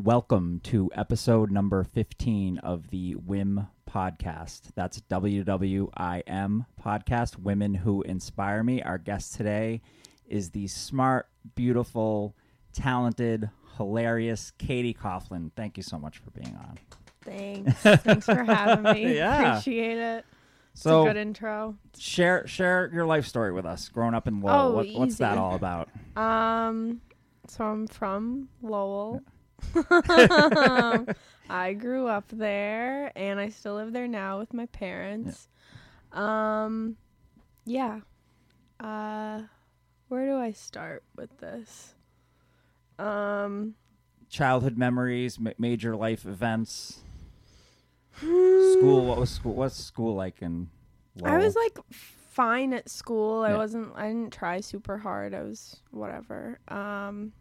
Welcome to episode number 15 of the WIM podcast. That's WWIM podcast, Women Who Inspire Me. Our guest today is the smart, beautiful, talented, hilarious Katy Coughlin. Thank you so much for being on. Thanks. Thanks for having me. Yeah. Appreciate it. It's So, a good intro. share share your life story with us. Growing up in Lowell, Oh, what, what's that all about? Um, so I'm from Lowell. I grew up there, and I still live there now with my parents. Um, yeah. Uh, where do I start with this? Um, Childhood memories, ma- major life events, school. What was school? What's school like in? Lowell? I was like fine at school. I wasn't. I didn't try super hard. I was whatever. Um,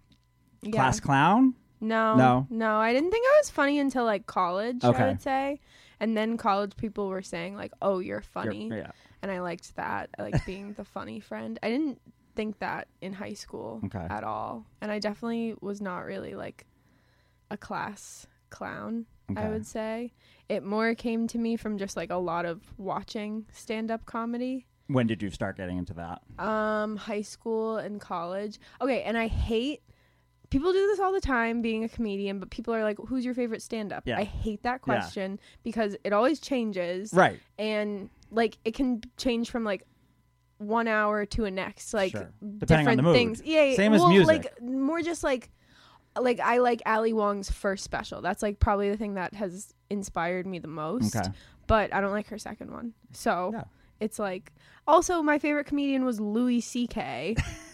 yeah. class clown. No, No? no. I didn't think I was funny until like college. Okay. I would say, and then college people were saying like, "Oh, you're You're- funny," yeah. and I liked that. I liked being the funny friend. I didn't think that in high school Okay. at all, and I definitely was not really like a class clown. I would say it more came to me from just like a lot of watching stand-up comedy When did you start getting into that? um high school and college okay and i hate people do this all the time being a comedian but people are like who's your favorite stand-up Yeah. i hate that Yeah. question because it always changes Right. and like it can change from like one hour to a next like Sure. Different things yeah, yeah Same as music. like more just like like i like ali wong's first special that's like probably the thing that has inspired me the most Okay. but I don't like her second one. So Yeah. it's like also my favorite comedian was Louis C.K.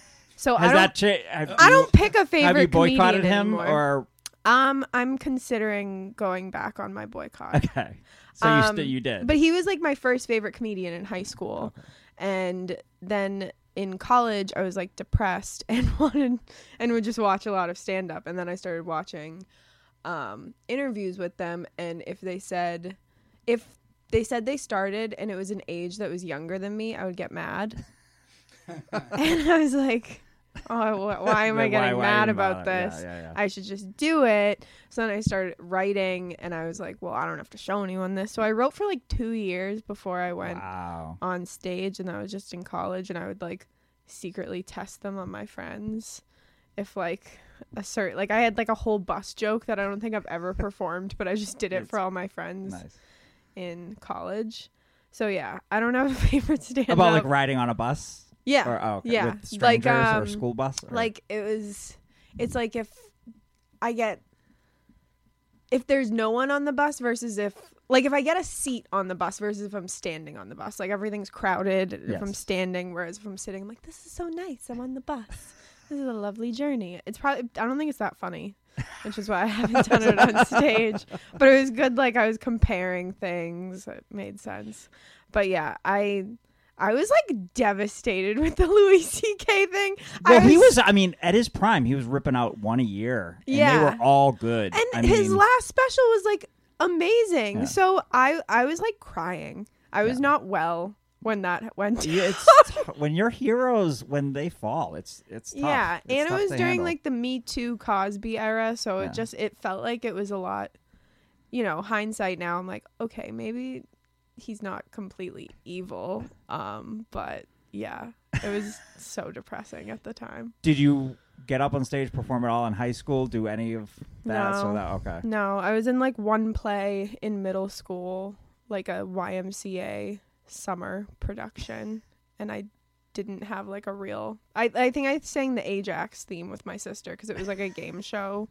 So I don't that changed? Have I you- don't pick a favorite Have you boycotted comedian him anymore. or um I'm considering going back on my boycott. okay? So you Um, st- you did. But he was like my first favorite comedian in high school. Okay. And then in college I was like depressed and wanted and would just watch a lot of stand up and then I started watching um interviews with them and if they said if they said they started and it was an age that was younger than me, I would get mad. and I was like, "Oh, why am I getting why mad even about bother? Yeah, this? yeah, yeah. I should just do it." So then I started writing, and I was like, "Well, I don't have to show anyone this." So I wrote for like two years before I went wow. on stage, and I was just in college, and I would like secretly test them on my friends. If like a certain like I had like a whole bus joke that I don't think I've ever performed, but I just did it for all my friends Nice. in college. So yeah, I don't have a favorite stand About like riding on a bus yeah, or oh, okay, yeah. with strangers Like, or um, a school bus. Or? like it was. It's like if I get if there's no one on the bus versus if like if I get a seat on the bus versus if I'm standing on the bus. Like everything's crowded if I'm standing, whereas if I'm sitting, I'm like, this is so nice. I'm on the bus. This is a lovely journey. It's probably I don't think it's that funny, which is why I haven't done it on stage. But it was good. Like I was comparing things. It made sense. But yeah, I I was like devastated with the Louis C.K. thing. well, I he was. I mean, at his prime, he was ripping out one a year. And Yeah. they were all good. and I his mean, last special was like amazing. Yeah. So I I was like crying. I was Yeah. not well when that went. Yeah, when your heroes when they fall, it's it's tough. yeah, It's and it was during handle. like the Me Too Cosby era, so Yeah. it just it felt like it was a lot. You know, hindsight now, I'm like, okay, maybe he's not completely evil. Um, but yeah, it was so depressing at the time. Did you get up on stage, perform at all in high school? Do any of that? So No. that okay. No, I was in like one play in middle school, like a YMCA summer production, and I didn't have like a real. I I think I sang the Ajax theme with my sister because it was like a game show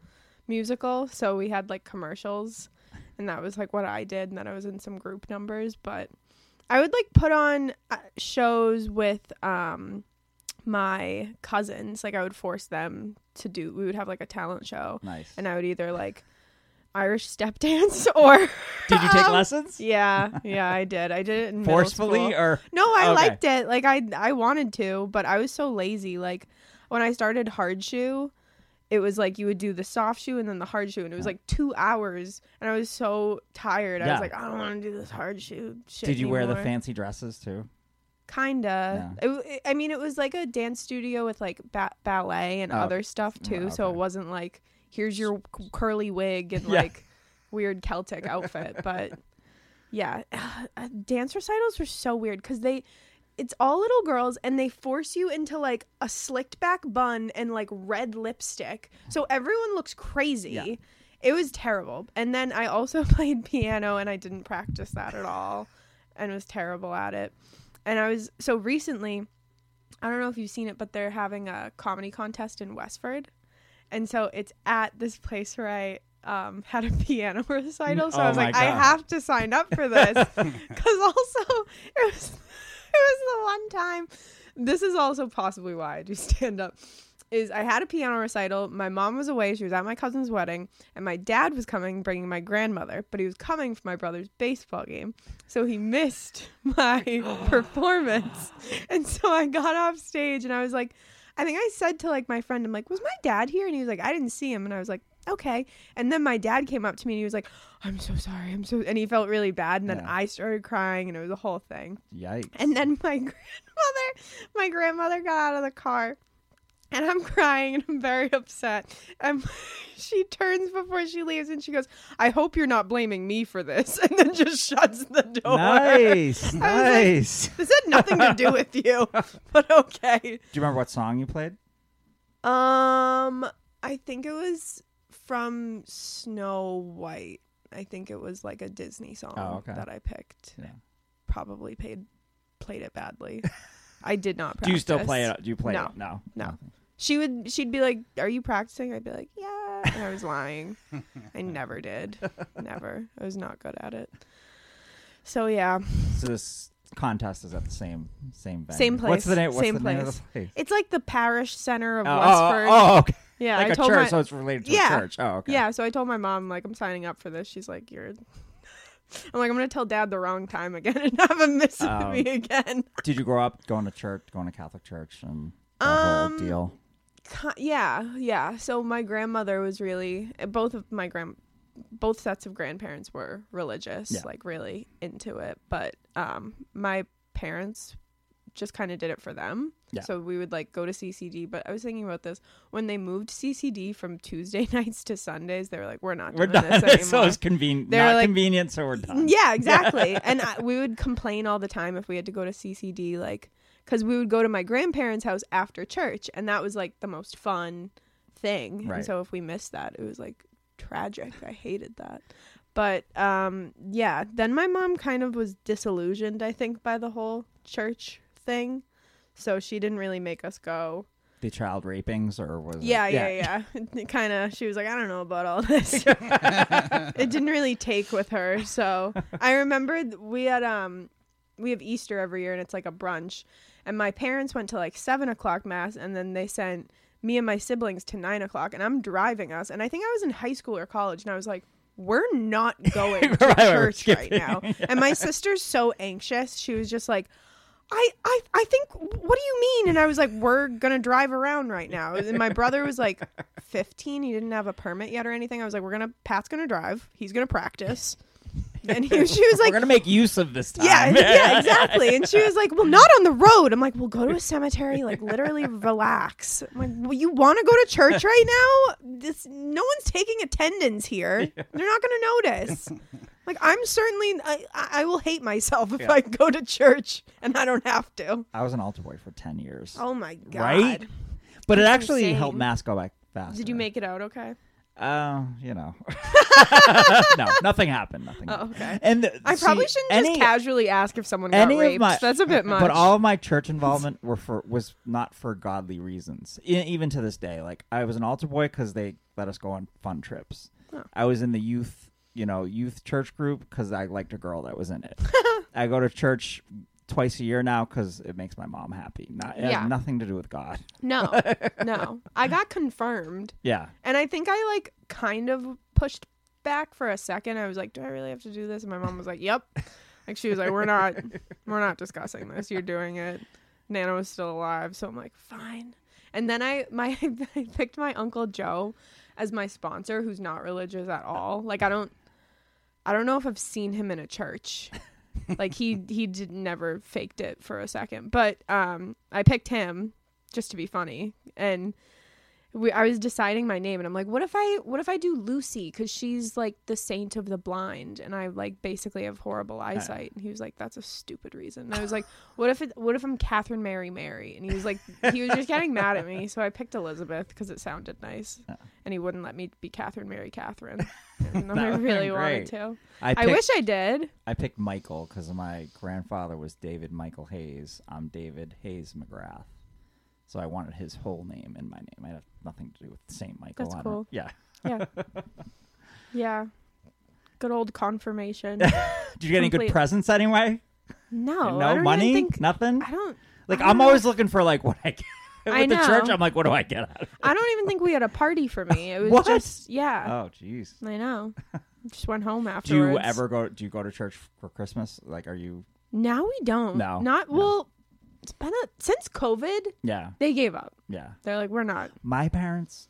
musical, so we had like commercials, and that was like what I did, and then I was in some group numbers, but I would like put on uh, shows with um my cousins like i would force them to do we would have like a talent show Nice. and I would either like Irish step dance or Did you take Um, lessons yeah, yeah, I did. I did it in forcefully or No, I Okay. liked it. Like I I wanted to, but I was so lazy. Like when I started hard shoe, it was like you would do the soft shoe and then the hard shoe and it was like 2 hours and I was so tired. I Yeah. was like I don't want to do this hard shoe shit did you wear the anymore. fancy dresses too? Kinda. It, w- I mean, it was like a dance studio with like ba- ballet and Oh. other stuff too, so it wasn't like here's your c- curly wig and Yeah. like weird Celtic outfit. But yeah, uh, dance recitals were so weird because they. It's all little girls, and they force you into like a slicked back bun and like red lipstick. So everyone looks crazy. Yeah. It was terrible. And then I also played piano, and I didn't practice that at all, and was terrible at it. And I was so recently, I don't know if you've seen it, but they're having a comedy contest in Westford. And so it's at this place where I um, had a piano recital. So I Oh was my like, I have to sign up for this. Because also, it was, was the one time. This is also possibly why I do stand up. Is I had a piano recital. My mom was away. She was at my cousin's wedding. And my dad was coming, bringing my grandmother. But he was coming for my brother's baseball game. So he missed my performance. And so I got off stage and I was like, I think I said to like my friend, I'm like, was my dad here? And he was like, I didn't see him. And I was like, okay. And then my dad came up to me and he was like, I'm so sorry. I'm so, and he felt really bad. And then Yeah. I started crying and it was a whole thing. Yikes. And then my grandmother, my grandmother got out of the car and I'm crying and I'm very upset. And she turns before she leaves and she goes, I hope you're not blaming me for this. And then just shuts the door. nice, like- nice. This had nothing to do with you, but okay. Do you remember what song you played? Um, I think it was from Snow White. I think it was like a Disney song Oh, okay. that I picked. Yeah. Probably played played it badly. I did not. Practice. Do you still play it? Do you play No. it? No. No. She would. She'd be like, "Are you practicing?" I'd be like, "Yeah," and I was lying. I never did. Never. I was not good at it. So yeah, So this contest is at the same same venue. Same What's the place, name? What's same the name of place. the place? it's like the parish center of Oh, oh, Westford. oh, oh okay. Yeah, like I a told church, my so it's related to Yeah. a church. Oh, okay. Yeah, so I told my mom like I'm signing up for this. She's like, "You're." I'm like, I'm gonna tell dad the wrong time again and have him miss Oh. me again. Did you grow up going to church, going to Catholic church, and whole Um, deal? Yeah, yeah. So my grandmother was really both of my grand both sets of grandparents were religious, Yeah. like really into it. But um my parents just kind of did it for them. Yeah. So we would like go to CCD, but I was thinking about this when they moved CCD from Tuesday nights to Sundays. They were like, "We're not We're doing done. this so anymore." it's convenient. They're Not like- convenient, so we're done. Yeah, exactly. and I, we would complain all the time if we had to go to CCD, like, because we would go to my grandparents' house after church, and that was like the most fun thing. Right. And so if we missed that, it was like tragic. I hated that. But um, yeah, then my mom kind of was disillusioned, I think, by the whole church thing. So she didn't really make us go. The child rapings, or was it- Yeah, yeah, yeah. kind of. She was like, I don't know about all this. it didn't really take with her. So I remember we had um we have Easter every year and it's like a brunch, and my parents went to like seven o'clock mass, and then they sent me and my siblings to nine o'clock, and I'm driving us, and I think I was in high school or college, and I was like. We're not going to Right, church right now. And my sister's so anxious. She was just like, I, I I think what do you mean? And I was like, we're gonna drive around right now. And my brother was like 15. He didn't have a permit yet or anything. I was like, we're gonna Pat's gonna drive. He's gonna practice. And he, she was like, We're gonna make use of this time. yeah, yeah, exactly. And she was like, well, not on the road. I'm like, well, go to a cemetery. Like, literally relax. I'm like, well, you want to go to church right now? This no one's taking attendance here. They're not gonna notice. Like, I'm certainly, I, I I will hate myself if Yeah. I go to church and I don't have to. I was an altar boy for ten years, Oh my god! Right? but it that's actually insane. helped mass go back fast. Did you make it out okay? Uh, you know, no, nothing happened. Nothing. Oh, happened. okay. And I see, probably shouldn't any, just casually ask if someone got any of raped. my- That's a bit much. But all of my church involvement were for was not for godly reasons. E- even to this day, like I was an altar boy because they let us go on fun trips. Oh. I was in the youth, you know, youth church group because I liked a girl that was in it. I go to church twice a year now because it makes my mom happy. Not it has nothing to do with God. no, no, I got confirmed. Yeah, And I think I like kind of pushed back for a second. I was like, "Do I really have to do this?" And my mom was like, "Yep." Like she was like, "We're not, we're not discussing this. You're doing it." Nana was still alive, so I'm like, "Fine." And then I my I picked my uncle Joe as my sponsor, who's not religious at all. Like I don't, I don't know if I've seen him in a church. like he he did never faked it for a second, but um, I picked him just to be funny and we, I was deciding my name and I'm like, what if I what if I do Lucy because she's like the saint of the blind and I like basically have horrible eyesight. And he was like, that's a stupid reason. And I was like, what if it what if I'm Catherine Mary Mary? And he was like, he was just getting mad at me, so I picked Elizabeth because it sounded nice, Yeah. and he wouldn't let me be Catherine Mary Catherine. That I really wanted to. I, I wish I did. I picked Michael because my grandfather was David Michael Hayes. I'm David Hayes McGrath. So I wanted his whole name in my name. I have nothing to do with Saint Michael. That's cool. Yeah. Yeah. yeah. Good old confirmation. Did you get any good presents anyway? No, no money? Think, Nothing? I don't. Like I know always looking for like what I get. With I the church. I'm like, what do I get out of it? I don't even think we had a party for me. It was What? just yeah. Oh, jeez. I know. Just went home afterwards. Do you ever go? Do you go to church for Christmas? Like, are you? Now we don't. No, Not no. well. It's been a since COVID. Yeah, They gave up. yeah. They're like, we're not. My parents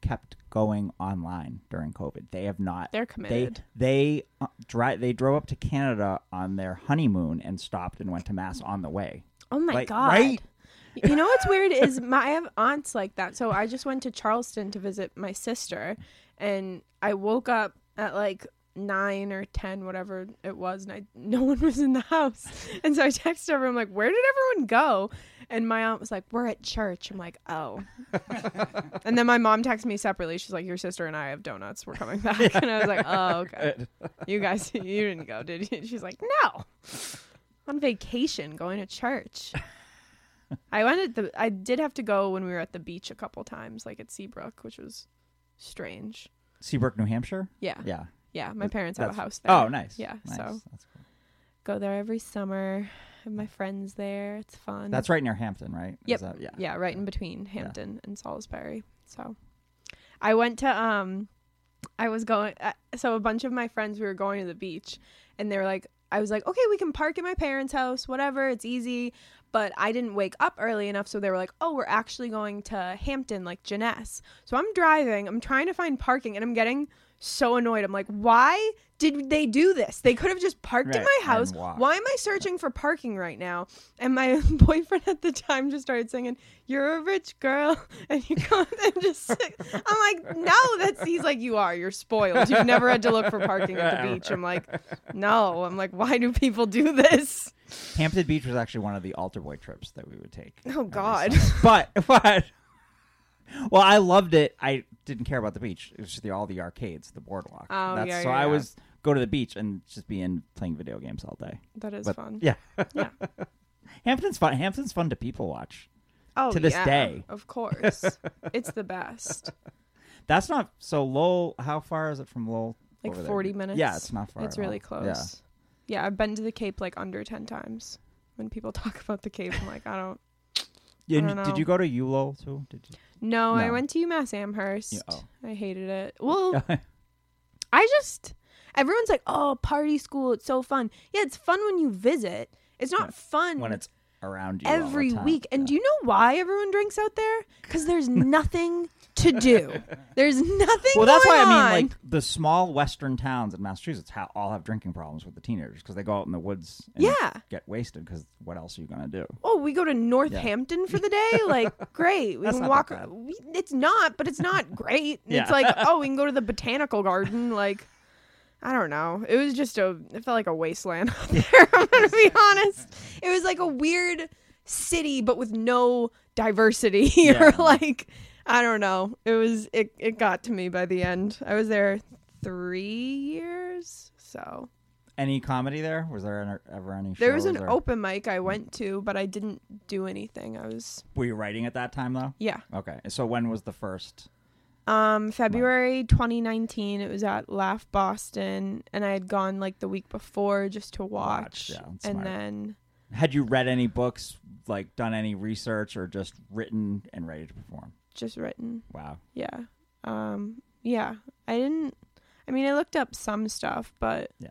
kept going online during COVID. They have not. They're They committed. they uh, dri- They drove up to Canada on their honeymoon and stopped and went to mass on the way. oh my like, god. right? You know what's weird is my I have aunts like that. So I just went to Charleston to visit my sister, and I woke up at like nine or ten, whatever it was, and I no one was in the house. And so I texted everyone like, "Where did everyone go?" And my aunt was like, "We're at church." I'm like, "Oh." and then my mom texted me separately. She's like, "Your sister and I have donuts. We're coming back." And I was like, "Oh, okay. You guys, you didn't go, did you?" She's like, "No." On vacation, going to church. I went at the. I did have to go when we were at the beach a couple times, like at Seabrook, which was strange. Seabrook, New Hampshire. Yeah, Yeah. Yeah. My parents have a That's- house there. Oh, nice. Yeah, Nice. so that's cool. go there every summer. Have my friends there. It's fun. That's right near Hampton, right? Is Yep. that- yeah. yeah, right in between Hampton and Salisbury. So, I went to um, I was going. Uh, so a bunch of my friends we were going to the beach, and they were like, I was like, okay, we can park at my parents' house, whatever, it's easy. But I didn't wake up early enough, so they were like, oh, we're actually going to Hampton, like Jenness. So I'm driving, I'm trying to find parking, and I'm getting so annoyed. I'm like, why did they do this? They could have just parked in my house. Why am I searching for parking right now? And my boyfriend at the time just started singing, "You're a rich girl," and you go and just. I'm like, no, that's. He's like, you are. You're spoiled. You've never had to look for parking at the beach. I'm like, no. I'm like, why do people do this? Hampton Beach was actually one of the altar boy trips that we would take. Oh God. but but well, I loved it. I didn't care about the beach. It was just the, all the arcades, the boardwalk. Oh, That's, yeah, so yeah, I yeah. was go to the beach and just be in playing video games all day. That is But, fun. Yeah, Yeah. Hampton's fun. Hampton's fun to people watch. Oh, to this yeah, day. of course, it's the best. That's not so Lowell. How far is it from Lowell? Like over there? 40 minutes. Yeah, it's not far. It's at all. really close. Yeah. Yeah. I've been to the Cape like under ten times. When people talk about the Cape, I'm like, I don't. Yeah, and don't Did know. you go to ULowell too? Did you? No, I went to UMass Amherst. Yeah, oh. I hated it. Well, I just everyone's like, "Oh, party school, it's so fun." Yeah, it's fun when you visit. It's not Yeah, fun when it's around you every week. And Yeah. do you know why everyone drinks out there? Cuz there's nothing to do. There's nothing Well, that's why going I mean, like the small western towns in Massachusetts ha- all have drinking problems with the teenagers because they go out in the woods and Yeah. get wasted. Because what else are you gonna do? Oh, we go to Northampton for the day? Like, great. We That's can walk. We, it's not, but it's not great. Yeah. It's like, oh, we can go to the botanical garden. Like, I don't know. It was just a. It felt like a wasteland out there. I'm gonna be honest. It was like a weird city, but with no diversity or Yeah. like, I don't know. It was. It. It got to me by the end. I was there three years, so Any comedy there? Was there ever- ever any? there was shows an or- open mic I mm. went to, but I didn't do anything. I was Were you writing at that time though? yeah. Okay, so when was the first? Um, February 2019. It was at Laugh Boston, and I had gone like the week before just to watch, Watch, yeah, and smart. then Had you read any books, like done any research, or just written and ready to perform? just written. Wow. Yeah. Um. Yeah. I didn't. I mean, I looked up some stuff, but Yeah.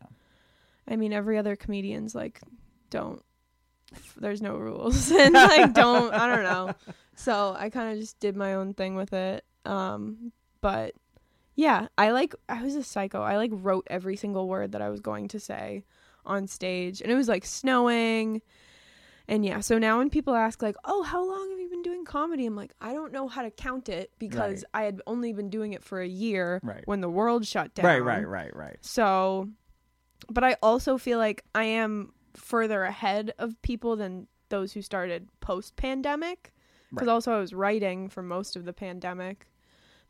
I mean, every other comedian's like, don't. There's no rules, and like, don't. I don't know. So I kind of just did my own thing with it. Um. But yeah, I like. I was a psycho. I like wrote every single word that I was going to say on stage, and it was like snowing. And yeah, so now when people ask like, "Oh, how long have you been doing comedy. I'm like, I don't know how to count it because I had only been doing it for a year Right. when the world shut down. Right, right, right, right. So, but I also feel like I am further ahead of people than those who started post pandemic. Because Right. also I was writing for most of the pandemic.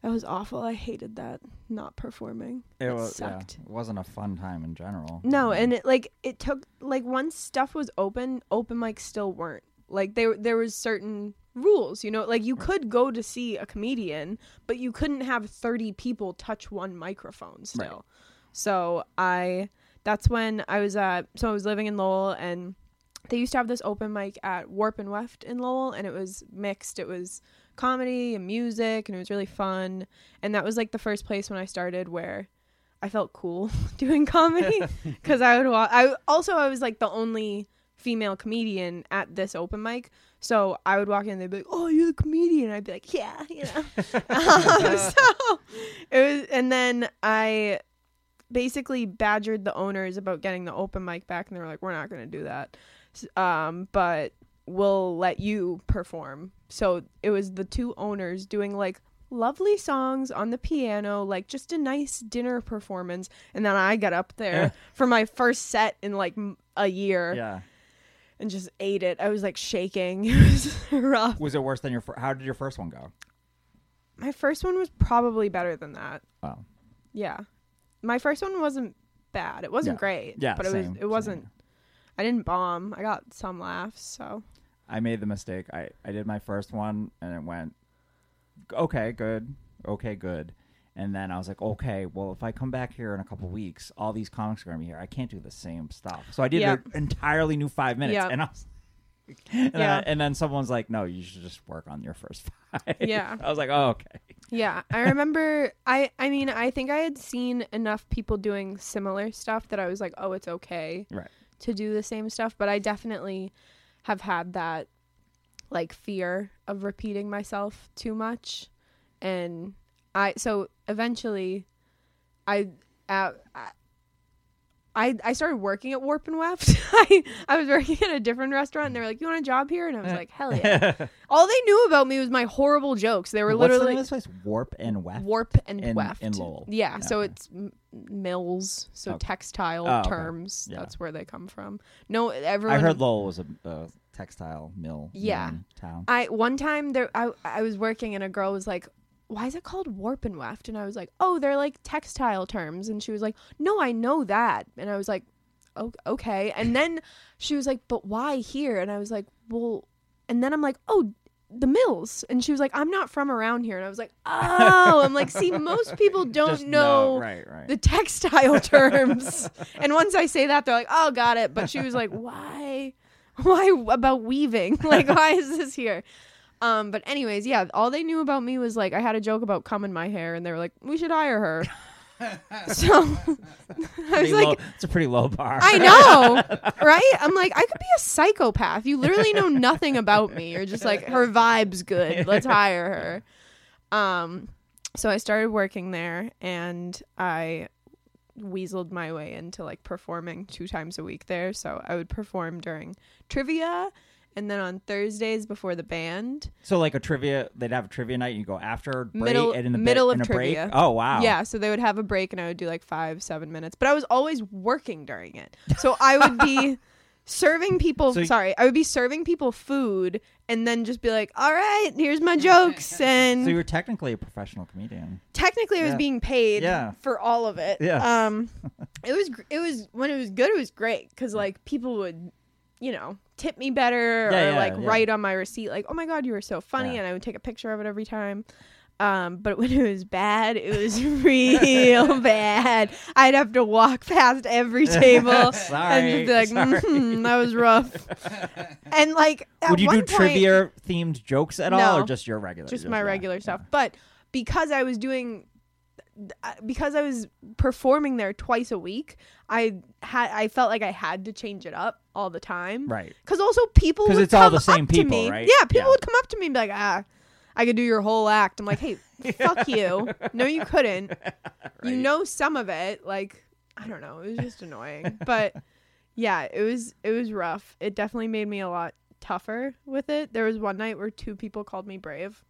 That was awful. I hated that not performing. It, It was yeah, sucked. it wasn't a fun time in general. No, mm-hmm. and it like it took like once stuff was open, open mics still weren't. Like there there was certain rules, you know, like you mm. could go to see a comedian, but you couldn't have 30 people touch one microphone still. Right. So I that's when I was at so I was living in Lowell and they used to have this open mic at Warp and Weft in Lowell and it was mixed. It was comedy and music and it was really fun. And that was like the first place when I started where I felt cool doing comedy because I would walk. I also I was like the only female comedian at this open mic, so I would walk in. They'd be like, "Oh, you're the comedian." I'd be like, "Yeah, you know." um, so it was, and then I basically badgered the owners about getting the open mic back, and they were like, "We're not going to do that," um, but we'll let you perform. So it was the two owners doing like lovely songs on the piano, like just a nice dinner performance. And then I got up there for my first set in like a year Yeah. and just ate it. I was like shaking. It was rough. Was it worse than your? Fir- How did your first one go? My first one was probably better than that. Oh, Yeah. My first one wasn't bad. It wasn't Yeah. great. Yeah, But it was same, it wasn't same. I didn't bomb. I got some laughs, so I made the mistake. I I did my first one and it went okay, good, okay, good. And then I was like, okay, well, if I come back here in a couple weeks, all these comics are gonna be here. I can't do the same stuff. So I did Yep. an entirely new five minutes, Yep. and I was, and, Yeah. I- and then someone's like, no, you should just work on your first five. Yeah. I was like, oh, okay. Yeah, I remember. I I mean, I think I had seen enough people doing similar stuff that I was like, oh, it's okay Right. To do the same stuff. But I definitely have had that like fear of repeating myself too much, and I so eventually, I uh, I. I, started working at Warp and Weft. I, I was working at a different restaurant and they were like, You want a job here? And I was like, Hell yeah. All they knew about me was my horrible jokes. They were What's the literally name of this place? Warp and Weft. warp and In- weft in Lowell. Yeah, so Okay. it's m- mills, so Okay. textile Oh, okay. terms. Yeah. That's where they come from. No, everyone. I heard Lowell was a, a textile mill. Yeah. milling town. I one time there, I I was working and a girl was like, "Why is it called warp and weft?" And I was like, "Oh, they're like textile terms." And she was like, "No, I know that." And I was like, "Oh, okay." And then she was like, "But why here?" And I was like, "Well," and then I'm like, "Oh." The mills, and she was like, "I'm not from around here," and I was like, "Oh, I'm like, see, most people don't Just know Right, right. the textile terms. and once I say that, they're like, "Oh, got it." But she was like, "Why? Why about weaving? Like, why is this here?" Um, but anyways, yeah, all they knew about me was like I had a joke about combing my hair, and they were like, "We should hire her." so I was like, low- it's a pretty low bar. I know, right? I'm like, I could be a psychopath. You literally know nothing about me. You're just like, her vibe's good. Let's hire her. Um, so I started working there, and I weaseled my way into like performing two times a week there. So I would perform during trivia, and then on Thursdays before the band. So like a trivia, they'd have a trivia night. You go after break Middle- and in the middle bit, of in a break? trivia. Oh wow. Yeah, so they would have a break and I would do like five, seven minutes. But I was always working during it. So I would be serving people So sorry, I would be serving people food and then just be like, All right, here's my jokes and So you were technically a professional comedian. technically I was Yeah. being paid Yeah. for all of it. Yeah. Um it was gr- it was when it was good it was great cuz like people would you know, tip me better Yeah, or yeah, like yeah. write on my receipt like, "Oh my god, you were so funny." And I would take a picture of it every time. Um, but when it was bad, it was real bad. I'd have to walk past every table Sorry. and just be like. "Mhm, "That was rough." and like, at Would you do point- trivia themed jokes at all, or just your regular? just my yeah, regular stuff. But because I was doing, uh, because I was performing there twice a week, I had I felt like I had to change it up all the time. Right. Because also people 'Cause would it's all the same people, me. right? Yeah, people Yeah. would come up to me and be like, ah. I could do your whole act. I'm like, hey, fuck you. No, you couldn't. You know some of it. Like, I don't know. It was just annoying. But yeah, it was it was rough. It definitely made me a lot tougher with it. There was one night where two people called me brave.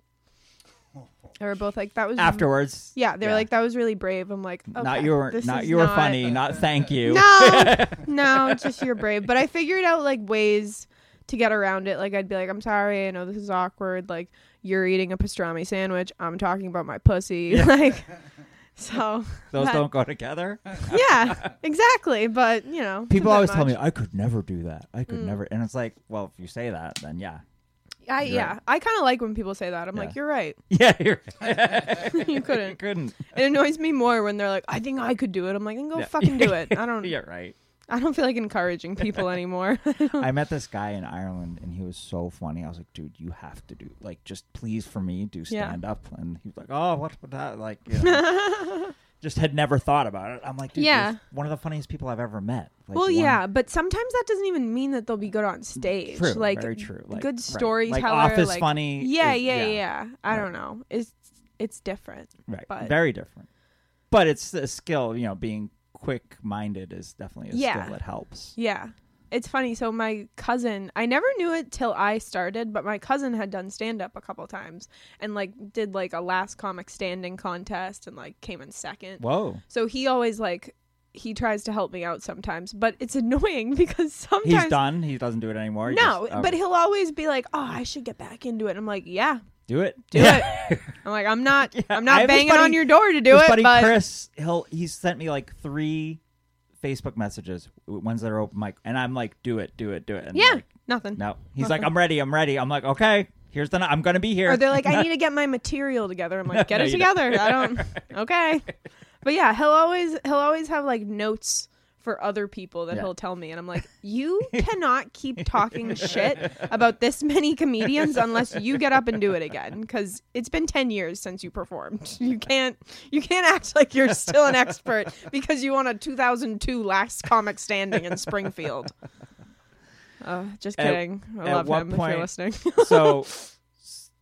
They were both like, "That was Afterwards, Yeah, they were Yeah. like, "That was really brave." I'm like, okay, not you were this not is you were not- funny, not thank you. No, no, just you're brave. But I figured out like ways to get around it. Like I'd be like, "I'm sorry, I know this is awkward. Like you're eating a pastrami sandwich. I'm talking about my pussy." Like, so Those that- don't go together. yeah, exactly. But you know, People always that tell me. I could never do that. I could Mm. never, and it's like, well, if you say that, then yeah, I You're yeah, I kind of like when people say that. I'm Yeah. like, you're right. yeah, you're You couldn't. you couldn't. It annoys me more when they're like, I think I could do it. I'm like, then go Yeah. fucking do it. I don't. Yeah, right. I don't feel like encouraging people anymore. I met this guy in Ireland, and he was so funny. I was like, dude, you have to do like just please for me do Yeah. stand up. And he was like, oh, what would that like? You know, just had never thought about it. I'm like, dude, Yeah. one of the funniest people I've ever met. Like, well, one- yeah, but sometimes that doesn't even mean that they'll be good on mm, stage. True, like very true. Like, good right. storyteller, like Office like- funny. Yeah, is- yeah, yeah, yeah. I Right. don't know. It's it's different. right, but- very different. But it's a skill. You know, being quick minded is definitely a Yeah. skill that helps. Yeah. It's funny. So my cousin, I never knew it till I started, but my cousin had done stand up a couple times and like did like a last comic standing contest and like came in second. Whoa, So he always like he tries to help me out sometimes, but it's annoying because sometimes he's done. He doesn't do it anymore. He No, just- oh, but he'll always be like, "Oh, I should get back into it." I'm like, "Yeah, do it. do it." I'm like, "I'm not, Yeah, I'm not banging buddy- on your door to do it." buddy But Chris, he'll he's sent me like three Facebook messages ones that are open mic, and I'm like, do it, do it, do it. And yeah, like, nothing. no, he's Nothing. like, I'm ready, I'm ready. I'm like, okay, here's the. n- I'm gonna be here. Or they're like, "I need to get my material together." I'm like, "Get No, it you don't. together." I don't. Okay, but yeah, he'll always he'll always have like notes for other people that Yeah. he'll tell me, and I'm like, "You cannot keep talking shit about this many comedians unless you get up and do it again, because it's been ten years since you performed. You can't you can't act like you're still an expert because you won a 2002 Last Comic Standing in Springfield." Uh, just At- kidding. I at love what him if point- you're listening. so,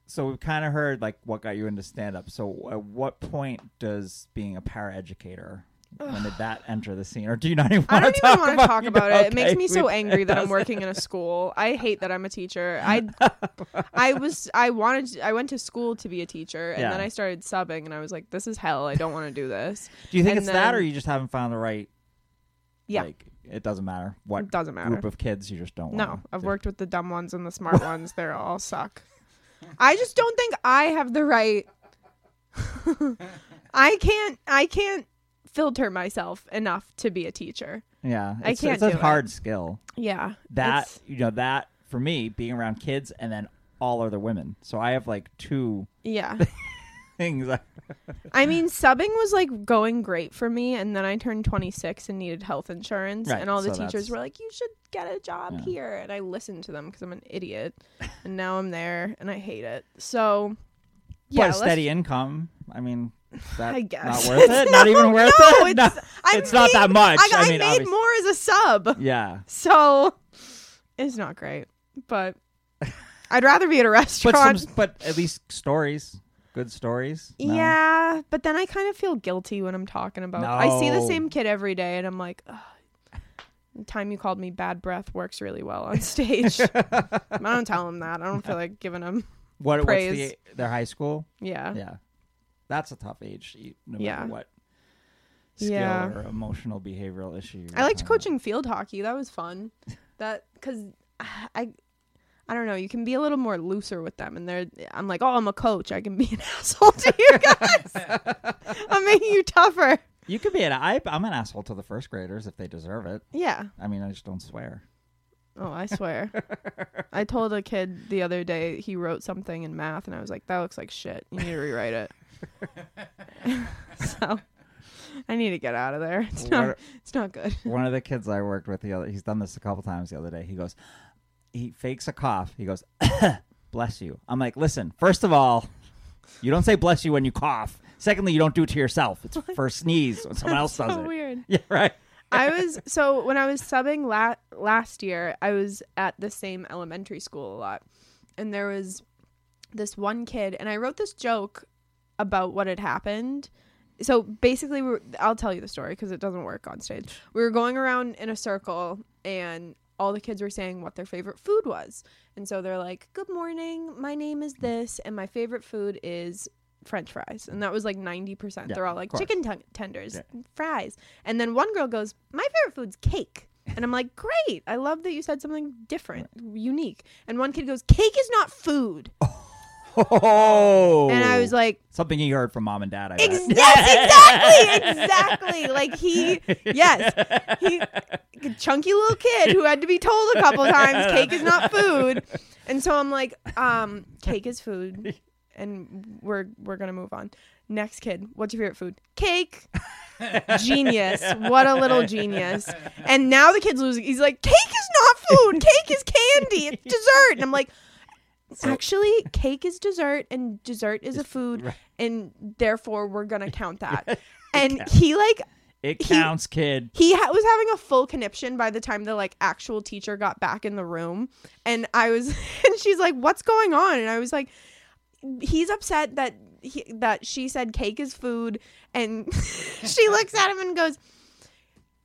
so we've kind of heard like what got you into stand up. So, at what point does being a paraeducator? When did that enter the scene, or do you not even? I wanna don't talk want to about talk about it. It makes me so angry that I'm working in a school. I hate that I'm a teacher. I I was I wanted I went to school to be a teacher and Yeah. then I started subbing and I was like this is hell. I don't want to do this. Do you think and it's that, or you just haven't found the right? Yeah. Like, it doesn't matter what It doesn't matter. group of kids you just don't. No, I've worked with the dumb ones and the smart ones. They all suck. I just don't think I have the right I can't I can't filter myself enough to be a teacher. Yeah, I can't It's a do it. hard skill. Yeah. That it's- you know that for me being around kids and then all other women. So I have like two yeah. things. I mean, subbing was like going great for me, and then I turned 26 and needed health insurance, Right, and all the so teachers that's- were like, "You should get a job Yeah. here," and I listened to them because I'm an idiot, and now I'm there and I hate it. So, yeah, but a steady income. I mean, that I guess not worth it. not even worth no, it. It's, No. I it's not that much. I, I I mean, made obvious- more as a sub, Yeah, so it's not great. But I'd rather be at a but restaurant. some, but at least stories, good stories. No? Yeah, but then I kind of feel guilty when I'm talking about. I see the same kid every day, and I'm like, Ugh, the time you called me bad breath works really well on stage. I don't tell him that. I don't feel like giving him. What? What's praise. the their high school? Yeah, Yeah, that's a tough age. to eat, No Yeah. matter what skill Yeah. or emotional behavioral issue. I liked talking about. coaching field hockey. That was fun. That because I. I don't know. You can be a little more looser with them, and they're. I'm like, oh, I'm a coach. I can be an asshole to you guys. I'm making you tougher. You could be an I, I'm an asshole to the first graders if they deserve it. Yeah. I mean, I just don't swear. Oh, I swear. I told a kid the other day he wrote something in math, and I was like, "That looks like shit. You need to rewrite it." so, I need to get out of there. It's not. What- It's not good. One of the kids I worked with the other, he's done this a couple times the other day. He goes, he fakes a cough. He goes, bless you. I'm like, listen, first of all, you don't say bless you when you cough. Secondly, you don't do it to yourself. It's for a sneeze when someone else does so it. weird. Yeah, right. I was so when I was subbing la- last year, I was at the same elementary school a lot, and there was this one kid, and I wrote this joke about what had happened. So basically, I'll tell you the story because it doesn't work on stage. We were going around in a circle, and all the kids were saying what their favorite food was. And so they're like, "Good morning. My name is this and my favorite food is french fries." And that was like 90%. Yeah, they're all like chicken t- tenders, Yeah. fries. And then one girl goes, "My favorite food's cake." And I'm like, "Great. I love that you said something different, unique." And one kid goes, "Cake is not food." Oh, And I was like, something he heard from mom and dad. I bet. Ex- yes, exactly, exactly. Like he, yes, he, chunky little kid who had to be told a couple times, cake is not food, and so I'm like, um, cake is food, and we're we're gonna move on. Next kid, what's your favorite food? Cake. Genius. What a little genius. And now the kid's losing. He's like, cake is not food. Cake is candy. It's dessert. And I'm like, actually, cake is dessert and dessert is a food. Right. And therefore, we're to count that. And he like It He- counts, kid. he ha- was having a full conniption by the time the like actual teacher got back in the room and i was and she's like what's going on and i was like he's upset that he, that she said cake is food and she looks at him and goes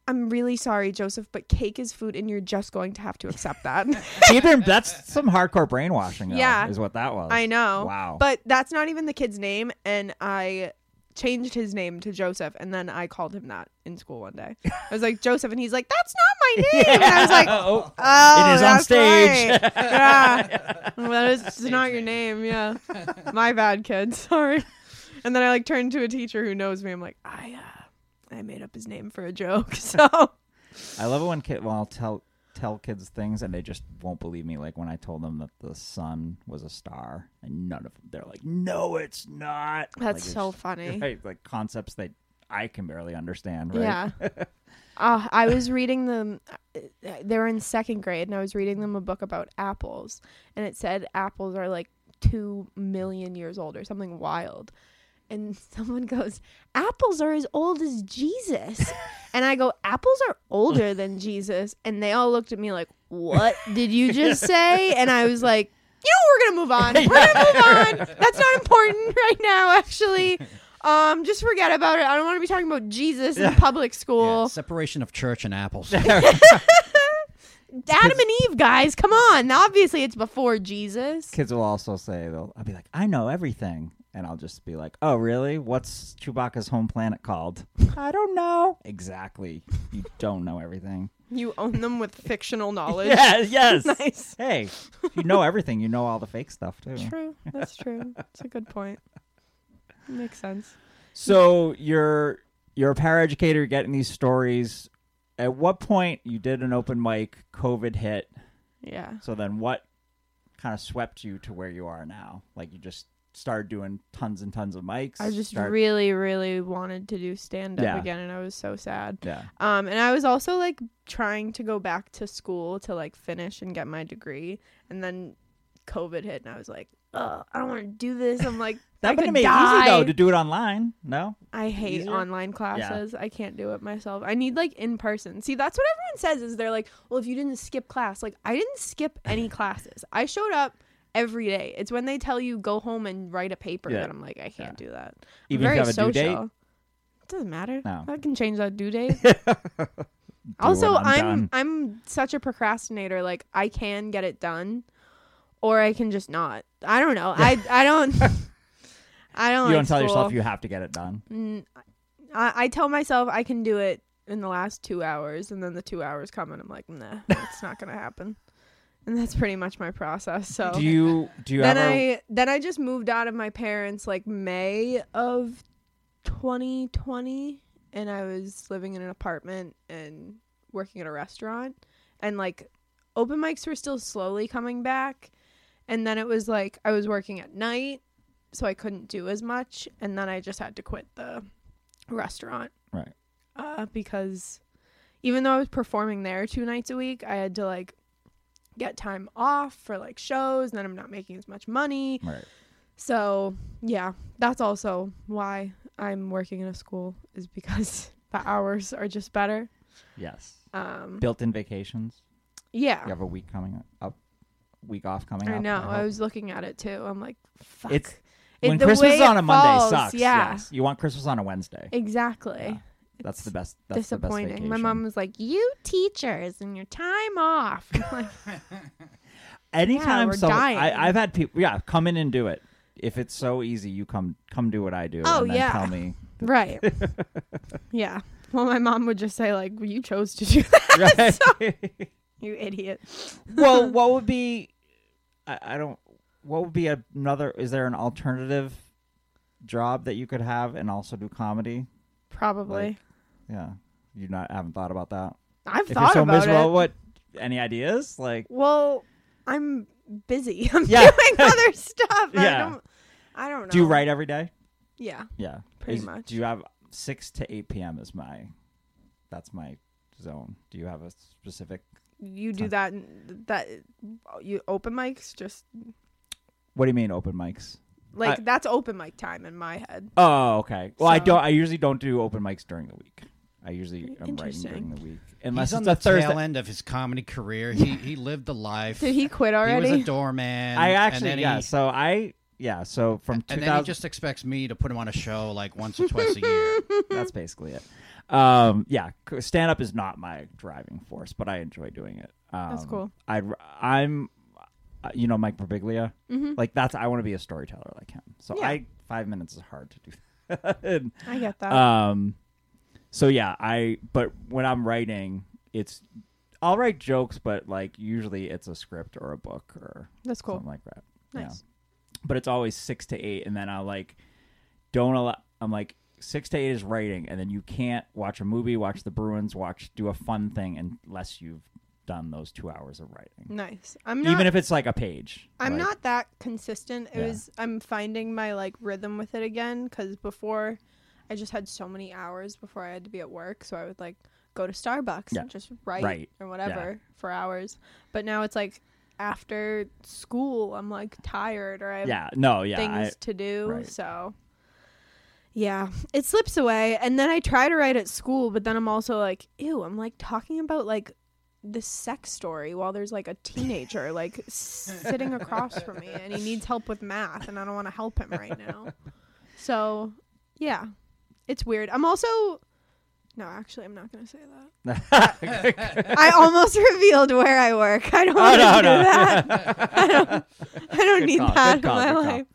i'm really sorry joseph but cake is food and you're just going to have to accept that Either that's some hardcore brainwashing. Though, Yeah. is what that was. i know Wow. but that's not even the kid's name and i changed his name to joseph and then i called him that in school one day i was like joseph and he's like that's not my name and i was like oh, Oh, It is on stage. right. yeah, that is it's not your name. Yeah, my bad, kid. Sorry. And then I like turned to a teacher who knows me. I'm like, I, uh, I made up his name for a joke. So I love it when kid. Well, I'll tell tell kids things and they just won't believe me. Like when I told them that the sun was a star, and none of them. They're like, "No, it's not." that's Like, so funny. Right, like concepts that I can barely understand. Right? Yeah. Uh, I was reading them. They were in second grade, and I was reading them a book about apples, and it said apples are like two million years old or something wild. And someone goes, "Apples are as old as Jesus," and I go, "Apples are older than Jesus," and they all looked at me like, "What did you just say?" And I was like. You know, we're gonna move on. We're gonna move on. That's not important right now, actually. Um, just forget about it. I don't want to be talking about Jesus in public Yeah, school. separation of church and apples. Adam and Eve, guys, come on. Obviously, it's before Jesus. Kids will also say they'll. I'll be like, "I know everything," and I'll just be like, "Oh, really? What's Chewbacca's home planet called?" I don't know. Exactly. You don't know everything. You own them with fictional knowledge. Yeah. Yes. Nice. Hey, if you know everything. You know all the fake stuff too. True. That's true. That's a good point. Makes sense. So you're you're a paraeducator, you're getting these stories. At what point you did an open mic, COVID hit. Yeah. So then what kind of swept you to where you are now? Like you just started doing tons and tons of mics. I just start- really, really wanted to do stand up Yeah. again, and I was so sad. Yeah. Um, and I was also like trying to go back to school to like finish and get my degree, and then COVID hit, and I was like, Ugh, I don't want to do this. I'm like, That would could have made die. easy though to do it online. No? I hate Easier? online classes. I can't do it myself. I need like in person. See, that's what everyone says is they're like, well, if you didn't skip class, like I didn't skip any classes. I showed up every day. It's when they tell you go home and write a paper Yeah. that I'm like, I can't do that. I'm Even if very you have a social. date? It doesn't matter. No. I can change that due date. Also, when I'm I'm done. I'm such a procrastinator. Like I can get it done, or I can just not. I don't know. I I don't. I don't. You like don't tell yourself school. you have to get it done. Mm, I, I tell myself I can do it in the last two hours, and then the two hours come, and I'm like, nah, it's not gonna happen. And that's pretty much my process. So Do you do you then ever I then I just moved out of my parents like May of 2020, and I was living in an apartment and working at a restaurant, and like open mics were still slowly coming back, and then it was like I was working at night, so I couldn't do as much, and then I just had to quit the restaurant, Right. Uh, because even though I was performing there two nights a week, I had to like get time off for like shows, and then I'm not making as much money. Right. So yeah, that's also why I'm working in a school is because the hours are just better. Yes. Um, Built in vacations. yeah, You have a week coming up week off coming I up. know. I hope. was looking at it too. I'm like, fuck. It's- It- when Christmas is on a Monday sucks. Yeah, Yes. You want Christmas on a Wednesday. exactly. Yeah. That's the best. That's the best disappointing. My mom was like, "You teachers and your time off." Like, Anytime someone, dying. I, I've had people, yeah, come in and do it. If it's so easy, you come come do what I do. Oh, and then yeah. tell me. right. yeah. Well, my mom would just say like, well, "You chose to do that, Right? you idiot." well, what would be? I, I don't. What would be another? Is there an alternative job that you could have and also do comedy? Probably. Like, Yeah, you not haven't thought about that. I've If thought you're so about miserable, it. what? Any ideas? Like, Well, I'm busy. I'm Yeah. doing other stuff. I Yeah. don't. I don't know. do you write every day? Yeah. Yeah, Pretty Is- much. Do you have six to eight p.m. is my? That's my zone. Do you have a specific? You do that. That you open mics just What do you mean open mics? Like I- that's open mic time in my head. Oh, okay. Well, I don't. I usually don't do open mics during the week. I usually am writing Interesting. during the week, unless He's on it's the a Thursday. tail end of his comedy career. He he lived the life. Did he quit already? He already? was a doorman. I actually, then yeah. He, So I, yeah. So from and then he 2000, just expects me to put him on a show like once or twice a year. that's basically it. Um, yeah, stand up is not my driving force, but I enjoy doing it. Um, That's cool. I, I'm, you know, Mike Birbiglia. hmm Like that's I want to be a storyteller like him. So Yeah. I five minutes is hard to do. That. And, I get that. um, so yeah, I but when I'm writing, it's I'll write jokes, but like usually it's a script or a book or That's cool. something like that. Yeah. Nice. But it's always six to eight, and then I like don't allow. I'm like six to eight is writing, and then you can't watch a movie, watch the Bruins, watch do a fun thing unless you've done those two hours of writing. Nice. I'm not. Even if it's like a page. I'm like- not that consistent. It Yeah. was. I'm finding my like rhythm with it again because before, I just had so many hours before I had to be at work, so I would like go to Starbucks Yeah. and just write Right. or whatever for hours. But now it's like after school, I'm like tired or I have Yeah. No. Yeah. things I, to do. right. So yeah, it slips away. And then I try to write at school, but then I'm also like, ew, I'm like talking about like this sex story while there's like a teenager like sitting across from me and he needs help with math and I don't want to help him right now. So yeah, it's weird. I'm also. No, actually, I'm not gonna say that. I almost revealed where I work. I don't Oh, want to no, do no. that. I don't. I don't Good need call, that call, in my life.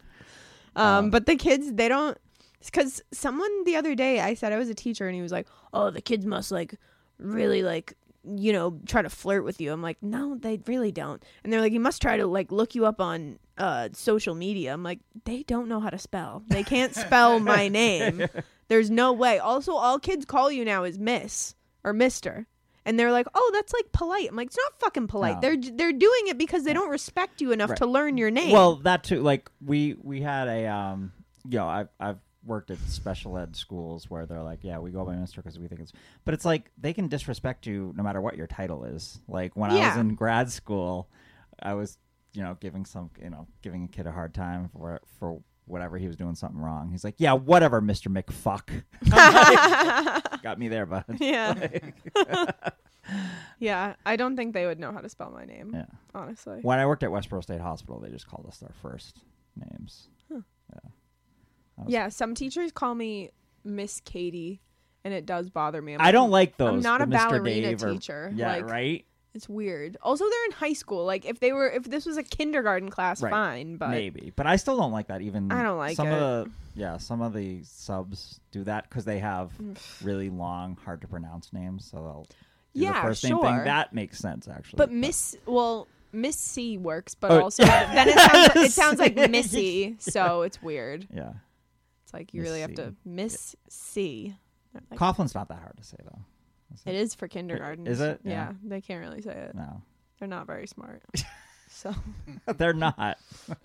Um, Um, but the kids, they don't. Because someone the other day, I said I was a teacher, and he was like, "Oh, the kids must like really like." You know, try to flirt with you. I'm like, no, they really don't. And they're like, you must try to like look you up on uh social media. I'm like, they don't know how to spell. They can't spell my name. There's no way. Also, all kids call you now is Miss or Mister, and they're like, "Oh, that's like polite." I'm like, "It's not fucking polite. No. They're they're doing it because they don't respect you enough Right. to learn your name." Well, that too. Like we we had a um, you know, I've I've worked at special ed schools where they're like, yeah, we go by Mister because we think it's, but it's like they can disrespect you no matter what your title is. Like when I was in grad school, I was you know giving some you know giving a kid a hard time for for whatever he was doing something wrong. He's like, yeah, whatever, Mister McFuck. Like, Got me there, bud. yeah, yeah. I don't think they would know how to spell my name. Yeah. Honestly, When I worked at Westborough State Hospital, they just called us our first names. Huh. Yeah. Yeah. Some teachers call me Miss Katy, and it does bother me. I'm I don't like, like those. I'm not a Mr. ballerina Dave or- teacher. Yeah, like, right. It's weird. Also, they're in high school. Like, if they were, if this was a kindergarten class, Right. fine. But Maybe, but I still don't like that. Even I don't like some it. of the yeah, some of the subs do that because they have really long, hard to pronounce names. So they'll do Yeah, the first name sure. thing. That makes sense actually. But Miss, well, Miss C works, but Oh, also then it sounds, it sounds like Missy, so it's weird. yeah, It's like you Miss really have C. to Miss C. Like, Coughlin's not that hard to say though. Is it is for kindergarten. Is it? Yeah. Yeah. they can't really say it. No, They're not very smart. so they're not.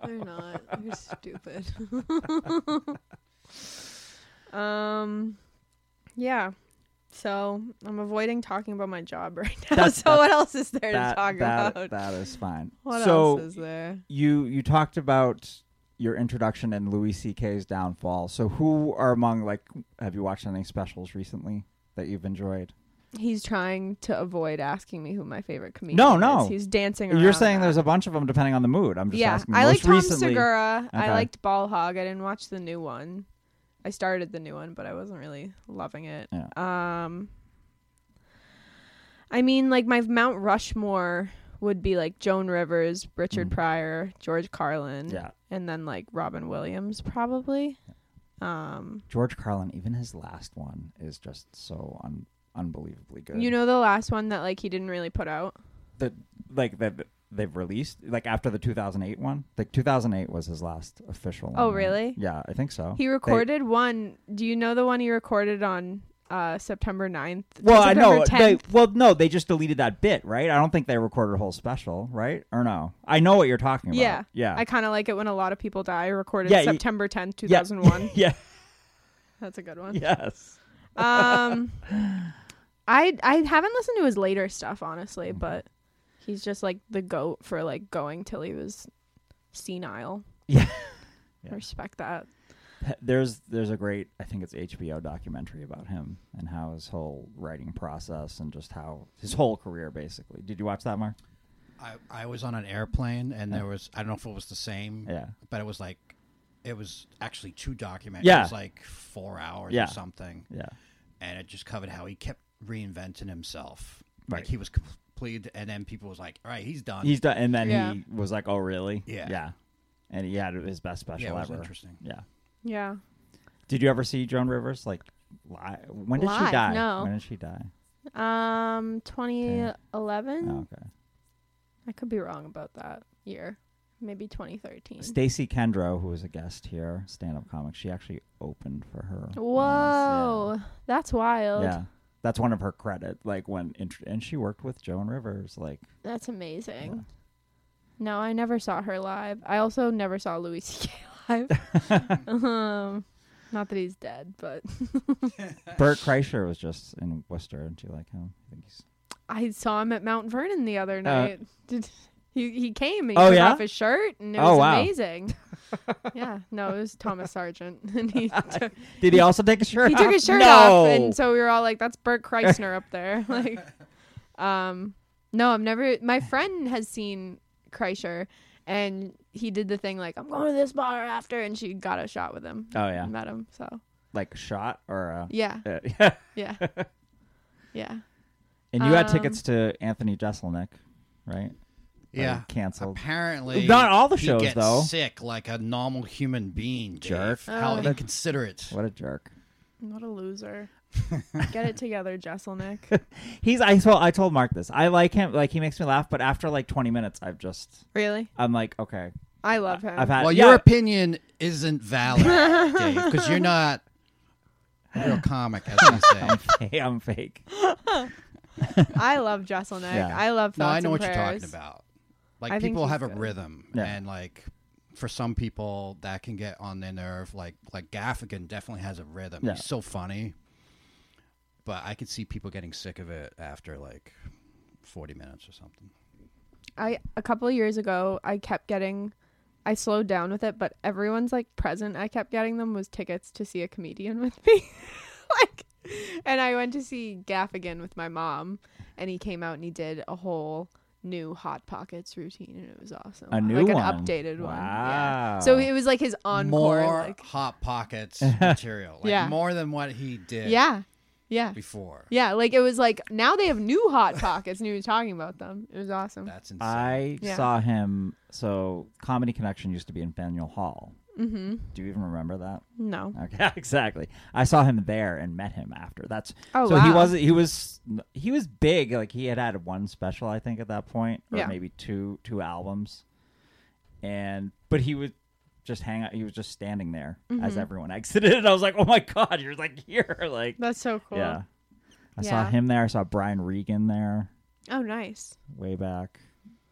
they're not. They're stupid. um, yeah. So I'm avoiding talking about my job right now. That's- so what else is there that, to talk that- about? that is fine. what so else is there? you you talked about your introduction and Louis C.K.'s downfall. So who are among like have you watched any specials recently that you've enjoyed? He's trying to avoid asking me who my favorite comedian No, no. is. He's dancing around. You're saying there's a bunch of them depending on the mood. I'm just yeah, asking. I like Tom recently, Segura. I liked Ball Hog. I didn't watch the new one. I started the new one, but I wasn't really loving it. Yeah. Um, I mean, like my Mount Rushmore would be like Joan Rivers, Richard Mhm. Pryor, George Carlin, Yeah. and then like Robin Williams probably. Um, George Carlin, even his last one is just so un- unbelievably good. you know the last one that like he didn't really put out. the like that they've released like after the 2008 one. Like 2008 was his last official. Oh, one, really? Yeah, I think so. He recorded one. Do you know the one he recorded on uh September 9th? well, I know. They, well, no, they just deleted that bit, right? I don't think they recorded a whole special, right? Or no? I know what you're talking about. Yeah. yeah, I kind of like it when a lot of people die. I recorded Yeah, September 10th, Yeah. 2001. yeah, That's a good one. yes. Um, I I haven't listened to his later stuff honestly, Mm-hmm. but he's just like the goat for like going till he was senile. Yeah. Yeah. Respect that. There's there's a great I think it's HBO documentary about him and how his whole writing process and just how his whole career basically. Did you watch that, Mark? I, I was on an airplane and Yeah. there was I don't know if it was the same, Yeah. but it was like it was actually two documentaries. Yeah. It was like four hours Yeah. or something, Yeah. and it just covered how he kept reinventing himself. Right. Like he was complete, and then people was like, "All right, he's done." He's done, and then Yeah. he was like, "Oh, really?" Yeah. yeah, and he had his best special yeah, it was ever. interesting. Yeah. Yeah. Did you ever see Joan Rivers? Like, li- when did she die? no. When did she die? Um, 2011. Oh, okay. I could be wrong about that year. Maybe 2013. Stacy Kendro, who was a guest here, stand-up comic, she actually opened for her. once, Whoa, that's Yeah. wild. yeah. That's one of her credit. Like when, int- and she worked with Joan Rivers. Like, That's amazing. No, I never saw her live. I also never saw Louis C.K. live. um, not that he's dead, but Bert Kreischer was just in Worcester, and you like him? I think he's. I saw him at Mount Vernon the other night. Did he? He came and he Uh, Oh, took yeah? off his shirt, and it Oh, was wow. amazing. yeah, no, it was Thomas Sargent, and he took, Did he also take a shirt? he took off? his shirt no! off, and so we were all like, "That's Bert Kreischer up there." Like, um, no, I've never. My friend has seen Kreischer, and he did the thing like, "I'm going to this bar after," and she got a shot with him. Oh yeah, met him. So like shot or uh, yeah, uh, yeah. yeah, yeah. And you had Um, tickets to Anthony Jeselnik, right? Or Yeah. canceled. Apparently, Not all the he shows, gets though. Sick like a normal human being. Dave. Jerk. How Oh. inconsiderate. What a jerk. What a loser. Get it together, Jeselnik. He's. I told. I told Mark this. I like him. Like he makes me laugh. But after like 20 minutes, I've just. Really? I'm like, okay. I love him. I've had. Well, yeah, your opinion isn't valid, Dave, because you're not a real comic, as they say. I'm, fake, I'm fake. I love Jeselnik. Yeah. I love No, thoughts I know and what you're talking about. Like I people he's have a rhythm, Yeah. and like for some people that can get on their nerve. Like like Gaffigan definitely has a rhythm. Yeah. He's so funny, but I could see people getting sick of it after like 40 minutes or something. I a couple of years ago, I kept getting. I slowed down with it, but everyone's like present. I kept getting them was tickets to see a comedian with me, like, and I went to see Gaffigan with my mom, and he came out and he did a whole new hot pockets routine, and it was awesome. A new like one? an updated one. Yeah. Wow. So it was like his encore. more like, hot pockets material. Like Yeah. more than what he did yeah, yeah, before. yeah. Like it was like now they have new hot pockets, and he was talking about them. It was awesome. That's insane. I Yeah. saw him. So Comedy Connection used to be in Faneuil Hall. mm-hmm. Do you even remember that? No. Okay, exactly. I saw him there and met him after. That's Oh so wow. he was he was he was big. Like he had had one special, I think, at that point, or Yeah. maybe two two albums. And but he would just hang out. He was just standing there as Mhm. everyone exited. And I was like, oh my god, you're like here, like That's so cool. yeah. I saw him there. I saw Brian Regan there Oh, nice. way back.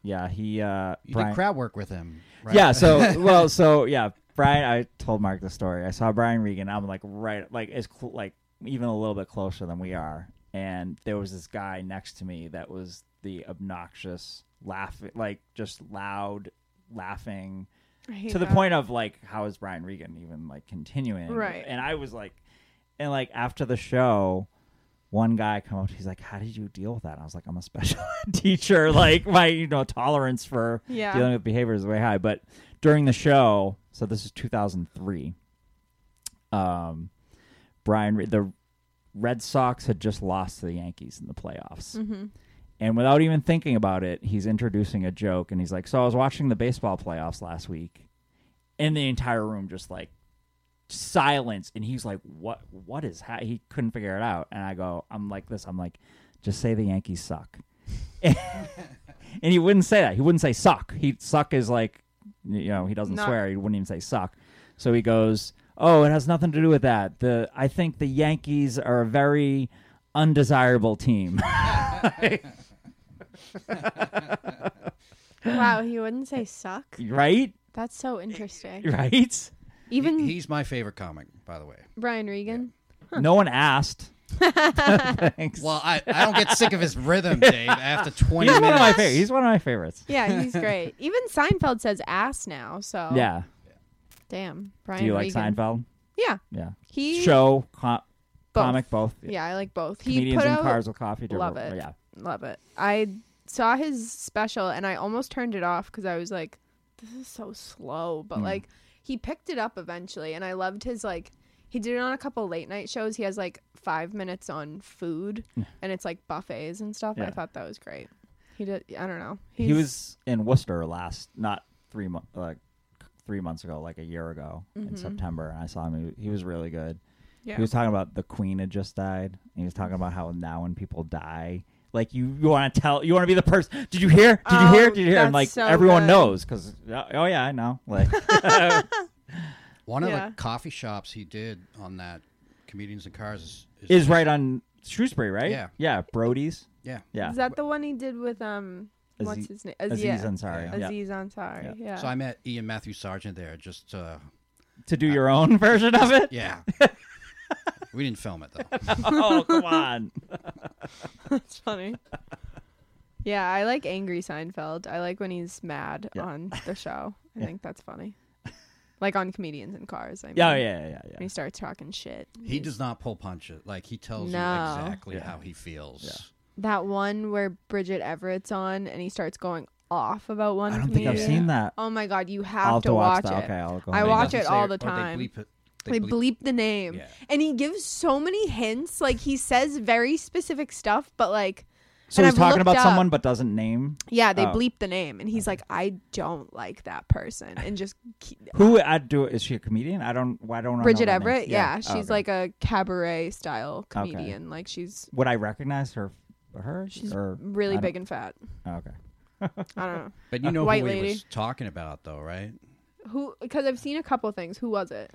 Yeah, he uh you Brian, did crowd work with him, right? Yeah, so well, so yeah, Brian. I told Mark the story. I saw Brian Regan. I'm like right, like as cl- like even a little bit closer than we are, and there was this guy next to me that was the obnoxious laughing, like just loud laughing I hate to the that. point of like, how is Brian Regan even like continuing? Right. And I was like, and like after the show. One guy come up, he's like, "How did you deal with that?" And I was like, "I'm a special ed teacher. Like my, you know, tolerance for Yeah. dealing with behavior is way high. But during the show, so this is 2003. Um, Brian, Re- the Red Sox had just lost to the Yankees in the playoffs. Mm-hmm. And without even thinking about it, he's introducing a joke and he's like, So I was watching the baseball playoffs last week, and the entire room just like silence. And he's like, What what is ha-? he couldn't figure it out. And I go, I'm like this, I'm like, just say the Yankees suck. and he wouldn't say that. He wouldn't say suck. He suck is like you know, he doesn't Not- swear, he wouldn't even say suck. So he goes, Oh, it has nothing to do with that. The I think the Yankees are a very undesirable team. Wow, he wouldn't say suck. right? That's so interesting. Right? Even He- he's my favorite comic, by the way. Brian Regan. No one asked. Thanks. Well, I, I don't get sick of his rhythm, Dave. After twenty he's minutes, one of my favorites. He's one of my favorites. Yeah, he's great. Even Seinfeld says ass now. So Yeah. damn, Brian. Do you like Regan. Seinfeld? Yeah, Yeah. he Show, co- both. comic, both. Yeah, I like both. He Comedians put in out cars with coffee. do you love it. Yeah. love it. I saw his special and I almost turned it off because I was like, this is so slow. But Mm. like, he picked it up eventually, and I loved his like. He did it on a couple late night shows. He has like five minutes on food, and it's like buffets and stuff. I thought that was great. He did. I don't know. He was in Worcester last, not three months, like three months ago, like a year ago in Mhm. September. And I saw him. He, he was really good. Yeah. He was talking about the Queen had just died. And he was talking about how now when people die, like you, you want to tell, you want to be the person. Did you hear? Did you hear? Oh, Did you hear? And that's like so everyone good. knows because oh yeah, I know. Like one of Yeah. the coffee shops he did on that comedians in cars is is, is right on Shrewsbury, right? Yeah. yeah. Brody's. Yeah, Yeah, Is that the one he did with um? what's his name? Aziz yeah. Ansari. Yeah. Aziz Ansari. Yeah. Yeah. So I met Ian Matthew Sargent there. Just uh, To do your own version of it. yeah, we didn't film it though. oh come on. That's funny. Yeah, I like angry Seinfeld. I like when he's mad Yeah. on the show. I Yeah. think that's funny. Like on comedians in cars. I oh, mean, Yeah, yeah, yeah, yeah. When he starts talking shit. He does not pull punches. Like he tells No. you exactly Yeah. how he feels. Yeah. That one where Bridget Everett's on and he starts going off about one I don't think I've seen that. Oh my god, you have, I'll have to, watch, that. it. Okay, I'll go. I ahead. watch it all the or time. They bleep it. They bleep the name. Yeah. And he gives so many hints. Like he says very specific stuff, but like So and he's I've talking about up- someone but doesn't name yeah, they Oh. bleep the name and he's like, I don't like that person and just keep, who. I do. Is she a comedian? I don't. Why don't I know Bridget? Everett, yeah, Oh, she's okay. like a cabaret style comedian. Like she's Would I recognize her? Her? she's or really big and fat. don't- okay. I don't know But you know White who he lady. was talking about, though, right? who because I've seen a couple things. Who was it?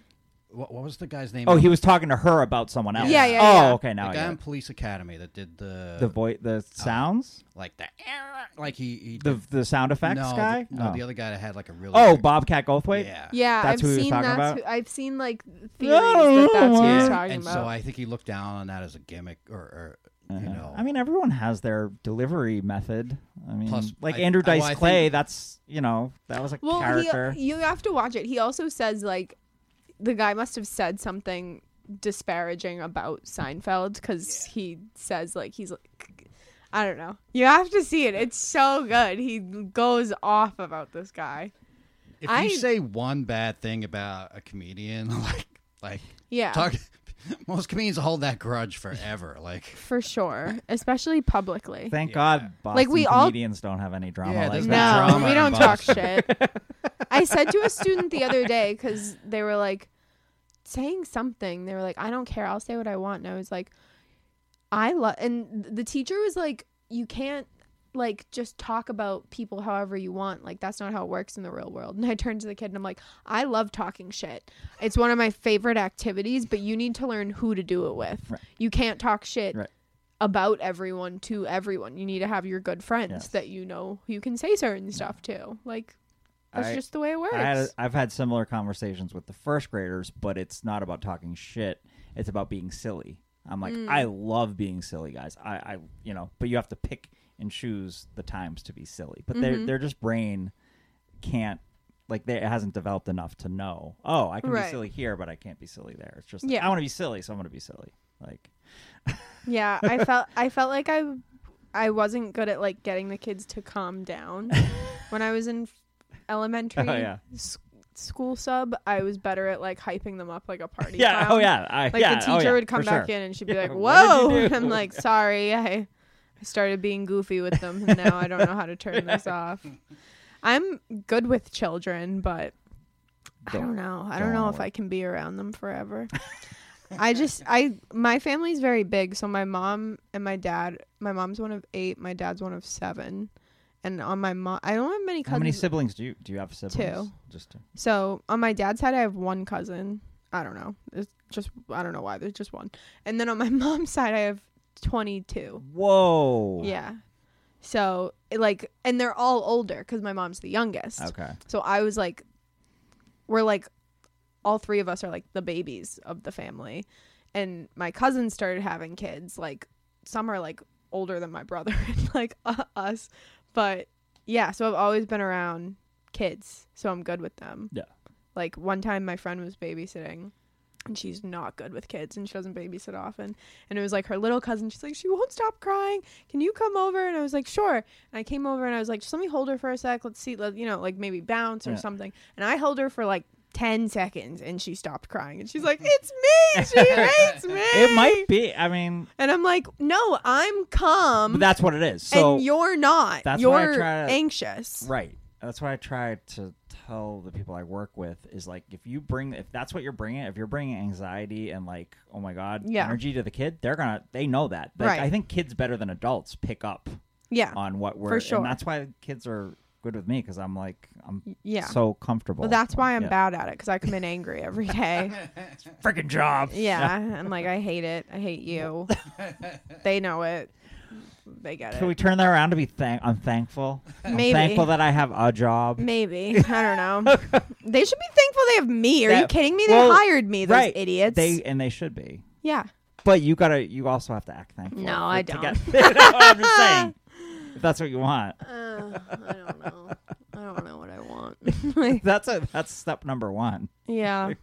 What, what was the guy's name? Oh, he was talking to her about someone else. Yeah, yeah, Oh, yeah. okay. the Now I guy get in it. Police Academy that did the the voice, the sounds, like the like he, he the did- the sound effects no, guy. The, no, oh. the other guy that had like a really oh, big- Bobcat Goldthwait. yeah Yeah, That's I've who he was seen talking that's about? who, I've seen like theories that that's who Yeah. he's talking and about. so I think he looked down on that as a gimmick or, or you Uh-huh. know I mean, everyone has their delivery method. I mean, Plus, like I- Andrew I- well, Dice I Clay. think- that's you know that was a well, character. he, you have to watch it. He also says like the guy must have said something disparaging about Seinfeld because he says like he's like I don't know. You have to see it. It's so good. He goes off about this guy. if I- you say one bad thing about a comedian like like Yeah. talk most comedians hold that grudge forever like for sure, especially publicly. Thank Yeah. God, Boston Like, we all- comedians don't have any drama Yeah, like there's No, no drama we don't talk shit. I said to a student the other day because they were like saying something. They were like, "I don't care. I'll say what I want." And I was like, "I love." And the teacher was like, "You can't." Like just talk about people however you want. Like that's not how it works in the real world. And I turned to the kid and I'm like, I love talking shit. It's one of my favorite activities, but you need to learn who to do it with. Right. You can't talk shit Right. about everyone to everyone. You need to have your good friends Yes. that you know you can say certain stuff to. Like that's I- just the way it works. I had, I've had similar conversations with the first graders, but it's not about talking shit. It's about being silly. I'm like, Mm. I love being silly, guys. I, I, you know, but you have to pick and choose the times to be silly. But their Mhm. their just brain can't like they, it hasn't developed enough to know. Oh, I can Right. be silly here, but I can't be silly there. It's just Yeah. I want to be silly, so I'm going to be silly. Like yeah, I felt I felt like I I wasn't good at like getting the kids to calm down when I was in elementary Oh, yeah. s- school sub, I was better at like hyping them up like a party. Yeah. clown. Oh yeah. I, Like yeah, the oh, teacher yeah, would come for back sure. in and she'd be Yeah, like, what did you "Whoa!" do? I'm like, "Sorry, I, I started being goofy with them, and now I don't know how to turn this off." I'm good with children, but I Don't- don't know. I don't don't know if. I can be around them forever. I just I my family's very big, so my mom and my dad. My mom's one of eight. My dad's one of seven. And on my mom, I don't have many cousins. How many siblings do you do? You have siblings? Two. Just two. So on my dad's side, I have one cousin. I don't know. It's just I don't know why. There's just one. And then on my mom's side, I have 22. Whoa. Yeah. So like, and they're all older because my mom's the youngest. Okay. So I was like, we're like, all three of us are like the babies of the family, and my cousins started having kids. Like some are like older than my brother and like uh, us, but yeah. So I've always been around kids, so I'm good with them. Yeah. Like one time, my friend was babysitting. And she's not good with kids and she doesn't babysit often. And it was like her little cousin. She's like, she won't stop crying. Can you come over? And I was like, sure. And I came over and I was like, just let me hold her for a sec. Let's see, let, you know, like maybe bounce or Yeah. something. And I held her for like 10 seconds and she stopped crying. And she's like, it's me. She hates me. It might be. I mean, And I'm like, no, I'm calm. but that's what it is. So and you're not. that's why I you're try to- anxious. Right. That's why I try to tell the people I work with is like if you bring if that's what you're bringing if you're bringing anxiety and like oh my god Yeah. energy to the kid they're gonna they know that like, Right. I think kids better than adults pick up Yeah. on what we're For sure. and that's why kids are good with me because I'm like I'm Yeah. so comfortable. Well, that's why I'm Yeah. bad at it because I come in angry every day. Freaking job. yeah. I'm like, I hate it. I hate you. they know it. They get Can it. we turn that around to be thank? I'm thankful. I'm Maybe. thankful that I have a job. Maybe. I don't know. they should be thankful they have me. Are you kidding me? They well, hired me, those right. idiots. They and they should be. yeah. But you gotta. You also have to act thankful. No, I to don't. get- I'm just saying. If that's what you want, Uh, I don't know. I don't know what I want. Like, that's a that's step number one. yeah.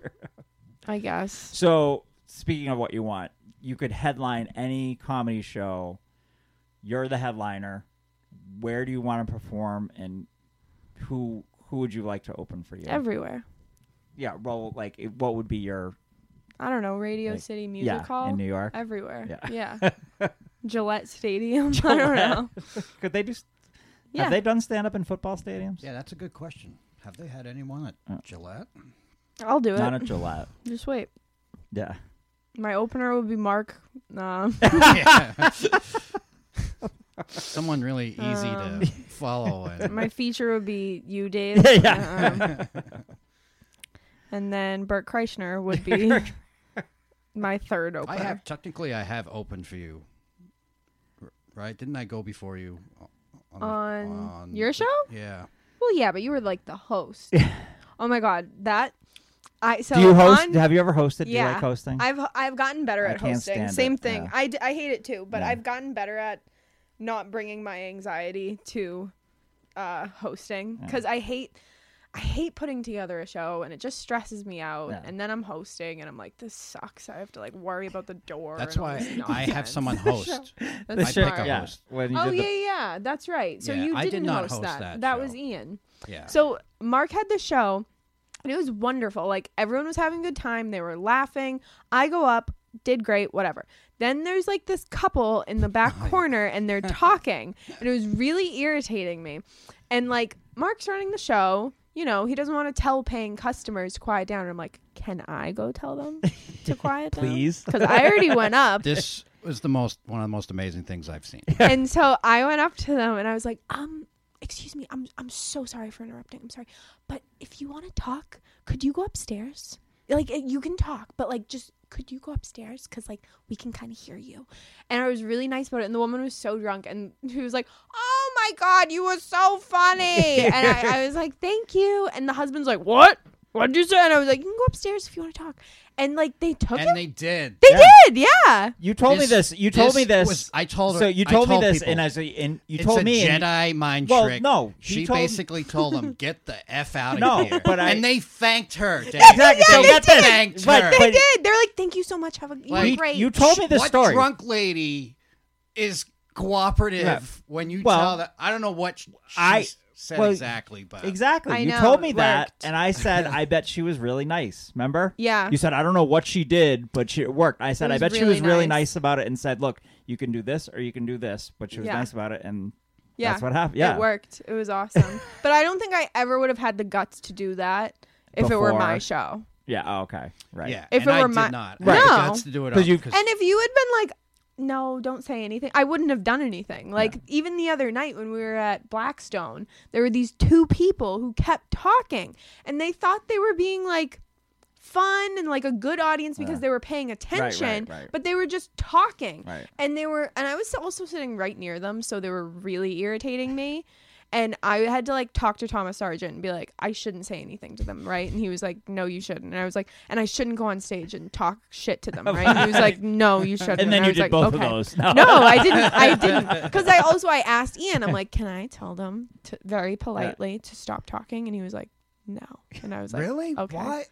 I guess. So speaking of what you want, you could headline any comedy show. You're the headliner. Where do you want to perform, and who who would you like to open for you? Everywhere. yeah, well, like it- what would be your I don't know. Radio Like, City Music yeah Hall. in New York? Everywhere. Yeah. Yeah. Gillette Stadium. I don't know. Could they just Yeah. have they done stand up in football stadiums? Yeah, that's a good question. Have they had anyone at Uh. Gillette? I'll do it. Not at Gillette. Just wait. Yeah. My opener would be Mark. Um, Yeah. Someone really easy Um, to follow. And my feature would be you, Dave. Yeah. Um, and then Bert Kreischer would be my third opener. I have technically I have opened for you, right? Didn't I go before you o- the- On your show? Yeah. well, yeah, but you were like the host. oh my god, that I so do you host? on- have you ever hosted? Do you Yeah. like hosting? I've I've gotten better I at can't hosting. stand Same it, thing. yeah. I, d- I hate it too, but Yeah. I've gotten better at not bringing my anxiety to uh, hosting Yeah. because I hate I hate putting together a show and it just stresses me out. Yeah. And then I'm hosting and I'm like, this sucks. I have to like worry about the door. That's why I have someone host. That's I show- pick a yeah, host. when you Oh did yeah, the- yeah, that's right. So Yeah, you I did didn't host, host that. that was. Ian. Yeah. So Mark had the show, and it was wonderful. Like everyone was having a good time. They were laughing. I go up, did great, whatever. Then there's like this couple in the back Oh, corner, and they're talking, and it was really irritating me. And like Mark's running the show. You know, he doesn't want to tell paying customers to quiet down. And I'm like, can I go tell them to quiet down? Please. Because I already went up. this was the most one of the most amazing things I've seen. and so I went up to them and I was like, um, excuse me, I'm I'm so sorry for interrupting. I'm sorry. But if you want to talk, could you go upstairs? Like uh, you can talk, but like just could you go upstairs cuz like we can kind of hear you. And I was really nice about it and the woman was so drunk and she was like, "Oh my god, you were so funny." and I, I was like, "Thank you." And the husband's like, "What? What'd you say?" And I was like, "You can go upstairs if you want to talk." And like they took and him. they did. They, Yeah. did, yeah. You told me this. You told me this. was- I told her. so you I told me this, people, and as a, and you it's told a me, and- Jedi mind Well, trick. no, he she told- basically told them, "Get the f out of here. No, here." but I- and they thanked her. Dave. Exactly. Yeah, so they get this. thanked But- her. They but- did. They're like, "Thank you so much. Have a you were Like, great." you told me this what story. drunk lady is cooperative Yeah. when you Well, tell that? I don't know what. sh- I she's- said Well, exactly, but Exactly. I you know, told me it that, worked. and I said, I bet she was really nice. Remember? Yeah. You said, I don't know what she did, but she, it worked. I said, I was bet she really was really nice. nice about it and said, look, you can do this or you can do this. But she was Yeah. nice about it, and Yeah. that's what happened. Yeah. It worked. It was awesome. but I don't think I ever would have had the guts to do that if it were my Before. show. Yeah. Oh, okay. Right. yeah, If and it I were did my- not. Right. I had the No. guts to do it 'Cause up you- 'cause- And if you had been like, no, don't say anything, I wouldn't have done anything. Like, even the other night when we were at Blackstone, there were these two people who kept talking and they thought they were being like fun and like a good audience because Yeah. they were paying attention, right. but they were just talking. Right. And they were, and I was also sitting right near them, so they were really irritating me. And I had to like talk to Thomas Sargent and be like, I shouldn't say anything to them, right? And he was like, No, you shouldn't. And I was like, and I shouldn't go on stage and talk shit to them, right? And he was like, No, you shouldn't. And then I you was did like, both okay. of those. No. No, I didn't. I didn't. Because I also I asked Ian. I'm like, can I tell them to, very politely to stop talking? And he was like, no. And I was like, really? okay. Why?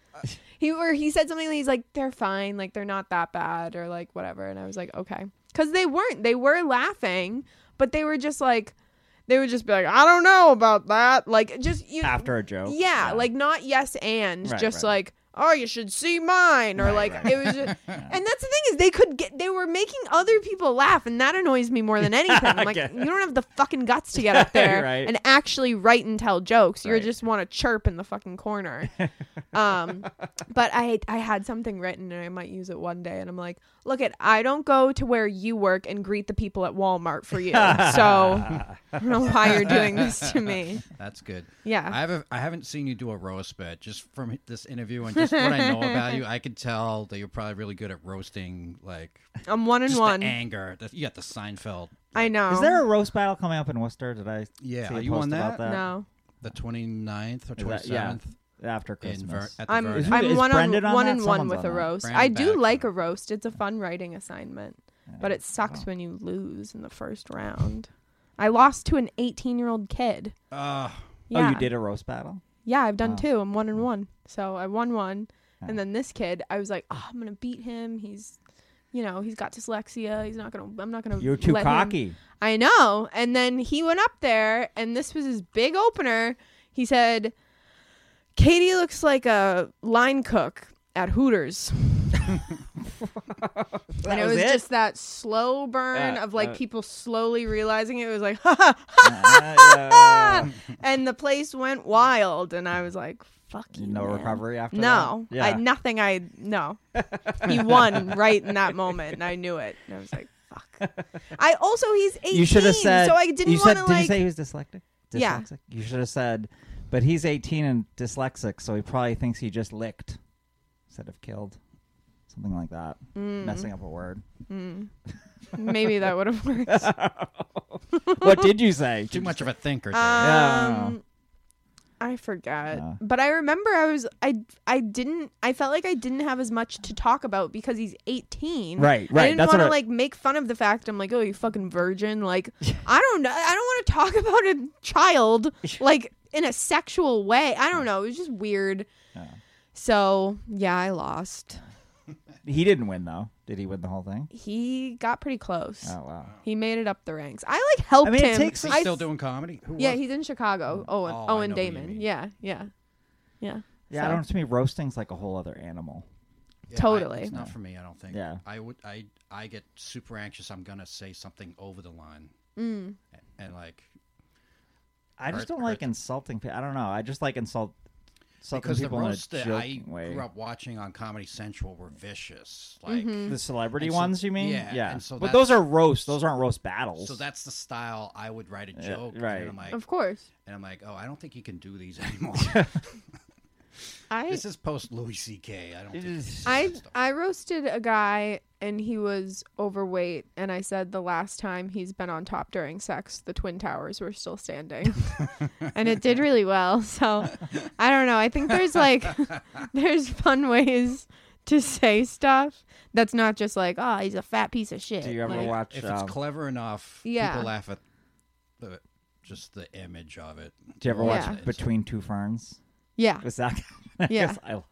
he or he said something. Like, he's like, they're fine. Like they're not that bad or like whatever. And I was like, okay, because they weren't. They were laughing, but they were just like, they would just be like, I don't know about that. Like just you. After a joke. Yeah, like not yes and Right, just right. like oh you should see mine or like it was just, and that's the thing is they could get they were making other people laugh and that annoys me more than anything. I'm like you don't have the fucking guts to get up there Right. and actually write and tell jokes. You Right. just want to chirp in the fucking corner. um, but I I had something written and I might use it one day and I'm like, look at I don't go to where you work and greet the people at Walmart for you. so I don't know why you're doing this to me. That's good. Yeah. I haven't I haven't seen you do a roast bit just from this interview and just what I know about you. I could tell that you're probably really good at roasting, like I'm one and just one. the anger. The, you got the Seinfeld. I know. Is there a roast battle coming up in Worcester? Did I Yeah, see are a you post on about that? that? No. The 29th or Is twenty that- yeah. seventh After in Christmas. Ver- at the I'm Vernon. Is- I'm is one Brendan on, on one that? and one Someone's with on a that. roast. Brandon I do Baxter. like a roast. It's a fun writing assignment, but it sucks Wow. when you lose in the first round. I lost to an 18 year old kid. Uh, Yeah. Oh, you did a roast battle? Yeah, I've done Wow. two. I'm one and one. So I won one, and then this kid, I was like, oh, I'm gonna beat him. He's, you know, he's got dyslexia. He's not gonna. I'm not gonna. You're too let him- cocky. I know. And then he went up there, and this was his big opener. He said, Katy looks like a line cook at Hooters. And it was it? just that slow burn Yeah, of like uh, people slowly realizing it, It was like, ha ha Uh, and the place went wild. And I was like, fuck you. no man. recovery after No, that? I Yeah. nothing. I no. he won right in that moment, and I knew it. And I was like, "Fuck." I also he's eighteen, you should have said. so I didn't want to Did like. you say he was dyslexic? Yeah. Dyslexic? You should have said, but he's 18 and dyslexic, so he probably thinks he just licked instead of killed. Something like that. Mm, Messing up a word. mm. Maybe that would have worked. what did you say? too much of a thinker. Dave. Yeah. Um, I forgot, Yeah. but I remember I was I I didn't I felt like I didn't have as much to talk about because he's eighteen. Right, right. I didn't want to like make fun of the fact I'm like, oh, you fucking virgin. Like, I don't know. I don't want to talk about a child like in a sexual way. I don't know. It was just weird. Yeah. So yeah, I lost. He didn't win though. Did he win the whole thing? He got pretty close. Oh wow. He made it up the ranks. I like helped I mean, it him. takes- He's I- still doing comedy. Who yeah, was- he's in Chicago. Owen, Oh, I Owen know who you Damon. mean. Yeah, yeah, yeah. Yeah, So- I don't. To me, roasting's like a whole other animal. Yeah, I- Totally. it's not for me. I don't think. Yeah. I would. I I get super anxious. I'm gonna say something over the line, Mm. and, and like I just Hurt- don't like hurt. insulting people. I don't know. I just like insult insulting because the people roasts that I way. grew up watching on Comedy Central were vicious. Like Mhm. The celebrity so- ones, you mean? yeah, yeah. and so but those are roasts. Those aren't roast battles. so that's the style I would write a Yeah, joke. right. And I'm like, Of course. and I'm like, oh, I don't think you can do these anymore. I this is post Louis C.K. I don't. Think is- I. I roasted a guy and he was overweight and I said the last time he's been on top during sex the twin towers were still standing. and it did really well. So I don't know. I think there's like there's fun ways to say stuff that's not just like, "Oh, he's a fat piece of shit." Do you ever Like, watch? if it's um, clever enough, Yeah. people laugh at the just the image of it. do you ever Yeah. watch Between Two Ferns? Yeah. Was that? Yeah. Yes, I love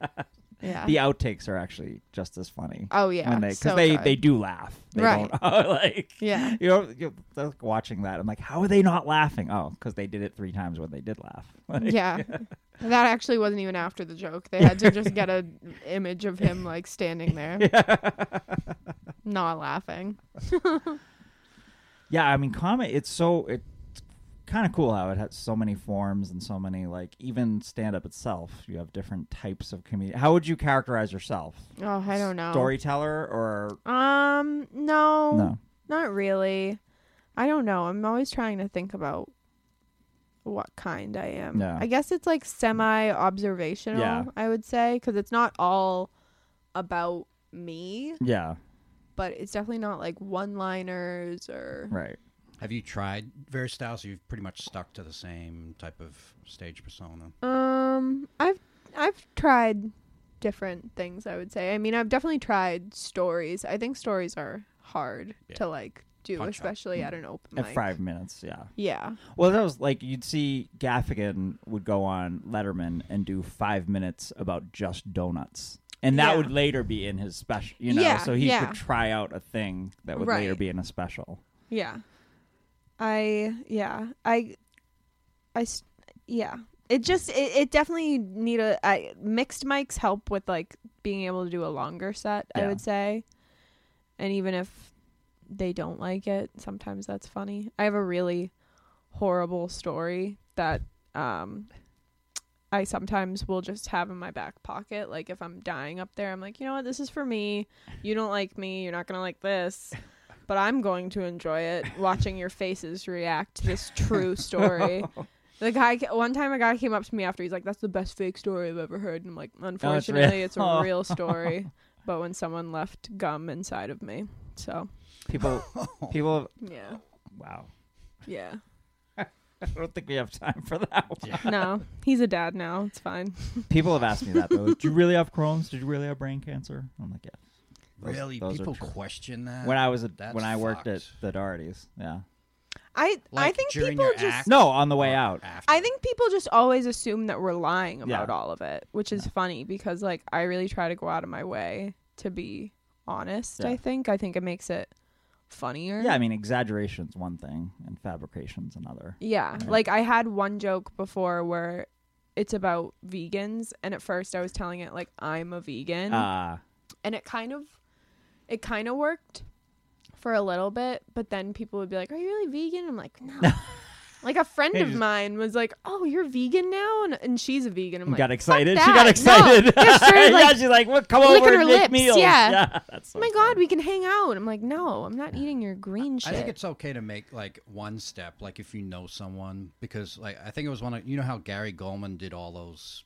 that. Yeah. The outtakes are actually just as funny. oh yeah. when they because so they good. they do laugh. They Right. Don't, uh, like Yeah. you know you know, watching that. I'm like, how are they not laughing? Oh, because they did it three times when they did laugh. Like, Yeah. That actually wasn't even after the joke. They had to just get an image of him like standing there, not laughing. yeah. I mean, comedy. It's so it's kind of cool how it has so many forms and so many like even stand up itself. You have different types of comedy. How would you characterize yourself? Oh, I don't know. Storyteller or Um, no, no? not really. I don't know. I'm always trying to think about what kind I am. Yeah. I guess it's like semi observational, Yeah. I would say, because it's not all about me, Yeah. but it's definitely not like one liners or. Right. Have you tried various styles? You've pretty much stuck to the same type of stage persona. Um, I've I've tried different things. I would say. I mean, I've definitely tried stories. I think stories are hard Yeah. to like do, Punch up. especially at an open At mic. five minutes. Yeah. Yeah. Well, that was like you'd see Gaffigan would go on Letterman and do five minutes about just donuts, and that Yeah. would later be in his special. You know, Yeah, so he yeah. could try out a thing that would later be in a special. Yeah. I yeah. I I yeah. It just it, it definitely need a I mixed mics help with like being able to do a longer set, I would say. And even if they don't like it, sometimes that's funny. I have a really horrible story that um I sometimes will just have in my back pocket. Like if I'm dying up there, I'm like, you know what, this is for me. You don't like me, you're not gonna like this. But I'm going to enjoy it watching your faces react to this true story. The guy, one time, a guy came up to me after. He's like, "That's the best fake story I've ever heard." And I'm like, "Unfortunately, it's a real. real story." but when someone left gum inside of me, so People, people. yeah, Wow. yeah. I don't think we have time for that. One. No, he's a dad now. It's fine. People have asked me that. They're "Did you really have Crohn's? Did you really have brain cancer?" I'm like, "Yeah." Those- really, those people question that. When I was a, That's when I worked at the Doherty's, yeah. I I Like, think during people your just act No, on the way or out. after? I think people just always assume that we're lying about Yeah. all of it, which is funny because like I really try to go out of my way to be honest. Yeah. I think I think it makes it funnier. Yeah, I mean, exaggeration's one thing, and fabrication's another. Yeah. Right. Like I had one joke before where it's about vegans and at first I was telling it like I'm a vegan Ah, and it kind of it kind of worked for a little bit, but then people would be like, "Are you really vegan?" I'm like, "No." like a friend of mine was like, "Oh, you're vegan now?" and, and she's a vegan. I'm like, got excited. She that. got No. excited. Yeah, she started, yeah, she's like, "What? Come licking over her and make lips, meals." yeah. Oh that's so "Oh my god, we can hang out." I'm like, "No, I'm not eating your green shit." I think it's okay to make like one step, like if you know someone, because like I think it was one of you know how Gary Gulman did all those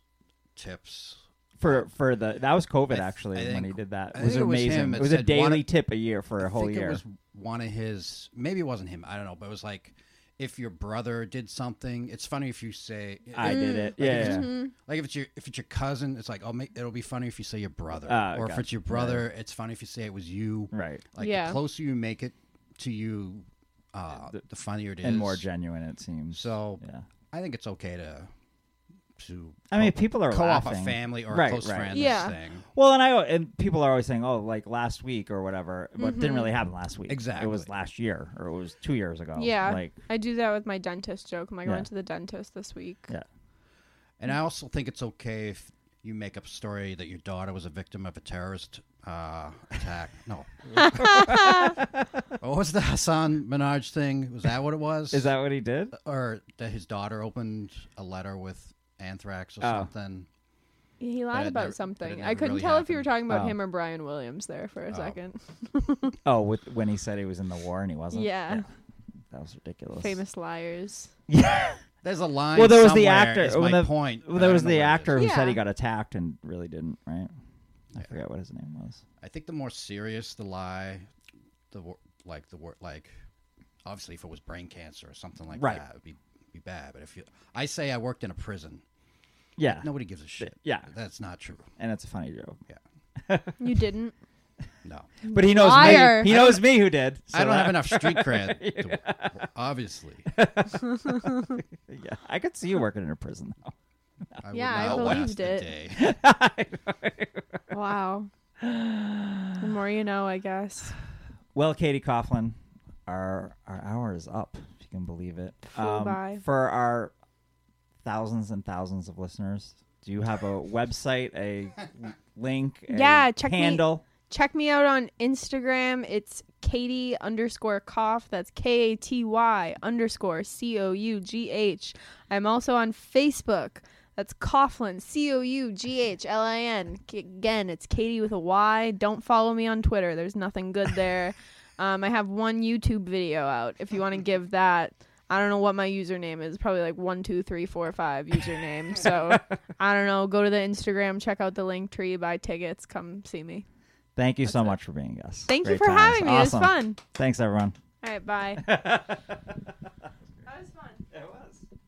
tips. For for the that was COVID th- actually I when think- he did that. It was it was amazing. him It that was a daily one- tip a year for a I whole think year. it was one of his. Maybe it wasn't him. I don't know, but it was like if your brother did something. It's funny if you say I did it. Like, Yeah, if yeah. it's- Mhm. Like if it's your if it's your cousin, it's like oh, make, it'll be funny if you say your brother, Ah, or if it's your brother, it's funny if you say it was you. right Like Yeah. the closer you make it to you, uh, The- the, funnier it is, and more genuine. It seems. So yeah, I think it's okay to to. I mean, people are co-op laughing. a family or Right, a close right. friend Yeah. thing. Well, and I and people are always saying, "Oh, like last week or whatever," but it didn't Mhm. really happen last week. Exactly. It Exactly. was last year or it was two years ago. Yeah. like I do that with my dentist joke. I'm like, I Yeah. went to the dentist this week. Yeah. And I also think it's okay if you make up a story that your daughter was a victim of a terrorist uh, attack. No. what was the Hasan Minhaj thing? Was that what it was? is that what he did? or that his daughter opened a letter with anthrax or Oh. something? He lied But about never- something. I couldn't really tell if you were talking about Oh. him or Brian Williams there for a Oh. second. Oh, with when he said he was in the war and he wasn't. Yeah. that was ridiculous. Famous liars. Yeah. There's a line. Well, there was the actor- is when my the- point. Well, there was the actor is. who said he got attacked and really didn't. Right? I Yeah. forget what his name was. I think the more serious the lie, the wor- like the word like, obviously if it was brain cancer or something like Right. that, it would be be bad. But if you, I say I worked in a prison, Yeah. nobody gives a shit. Yeah, That's not true. and it's a funny joke. Yeah. You didn't. No, But he knows Liar. me. He knows me who did. I don't have that- enough street cred. to- obviously, Yeah, I could see you working in a prison though. I Yeah, I not believed last a it. day. Wow. the more you know, I guess. Well, Katy Coughlin, our our hour is up. If you can believe it. Um, Flew by. For our thousands and thousands of listeners, do you have a website, a link, a Yeah, check me- handle? Check me out on Instagram. It's Katy underscore cough. That's K A T Y underscore C O U G H. I'm also on Facebook. That's Coughlin, C O U G H L I N. Again, it's Katy with a Y. Don't follow me on Twitter. There's nothing good there. um, I have one YouTube video out. If you want to give that, I don't know what my username is. Probably like one, two, three, four, five username. So I don't know. Go to the Instagram, check out the link tree, buy tickets, come see me. Thank you so it. much for being a guest. Thank you for times. having me. It was fun. Thanks, everyone. All right, bye.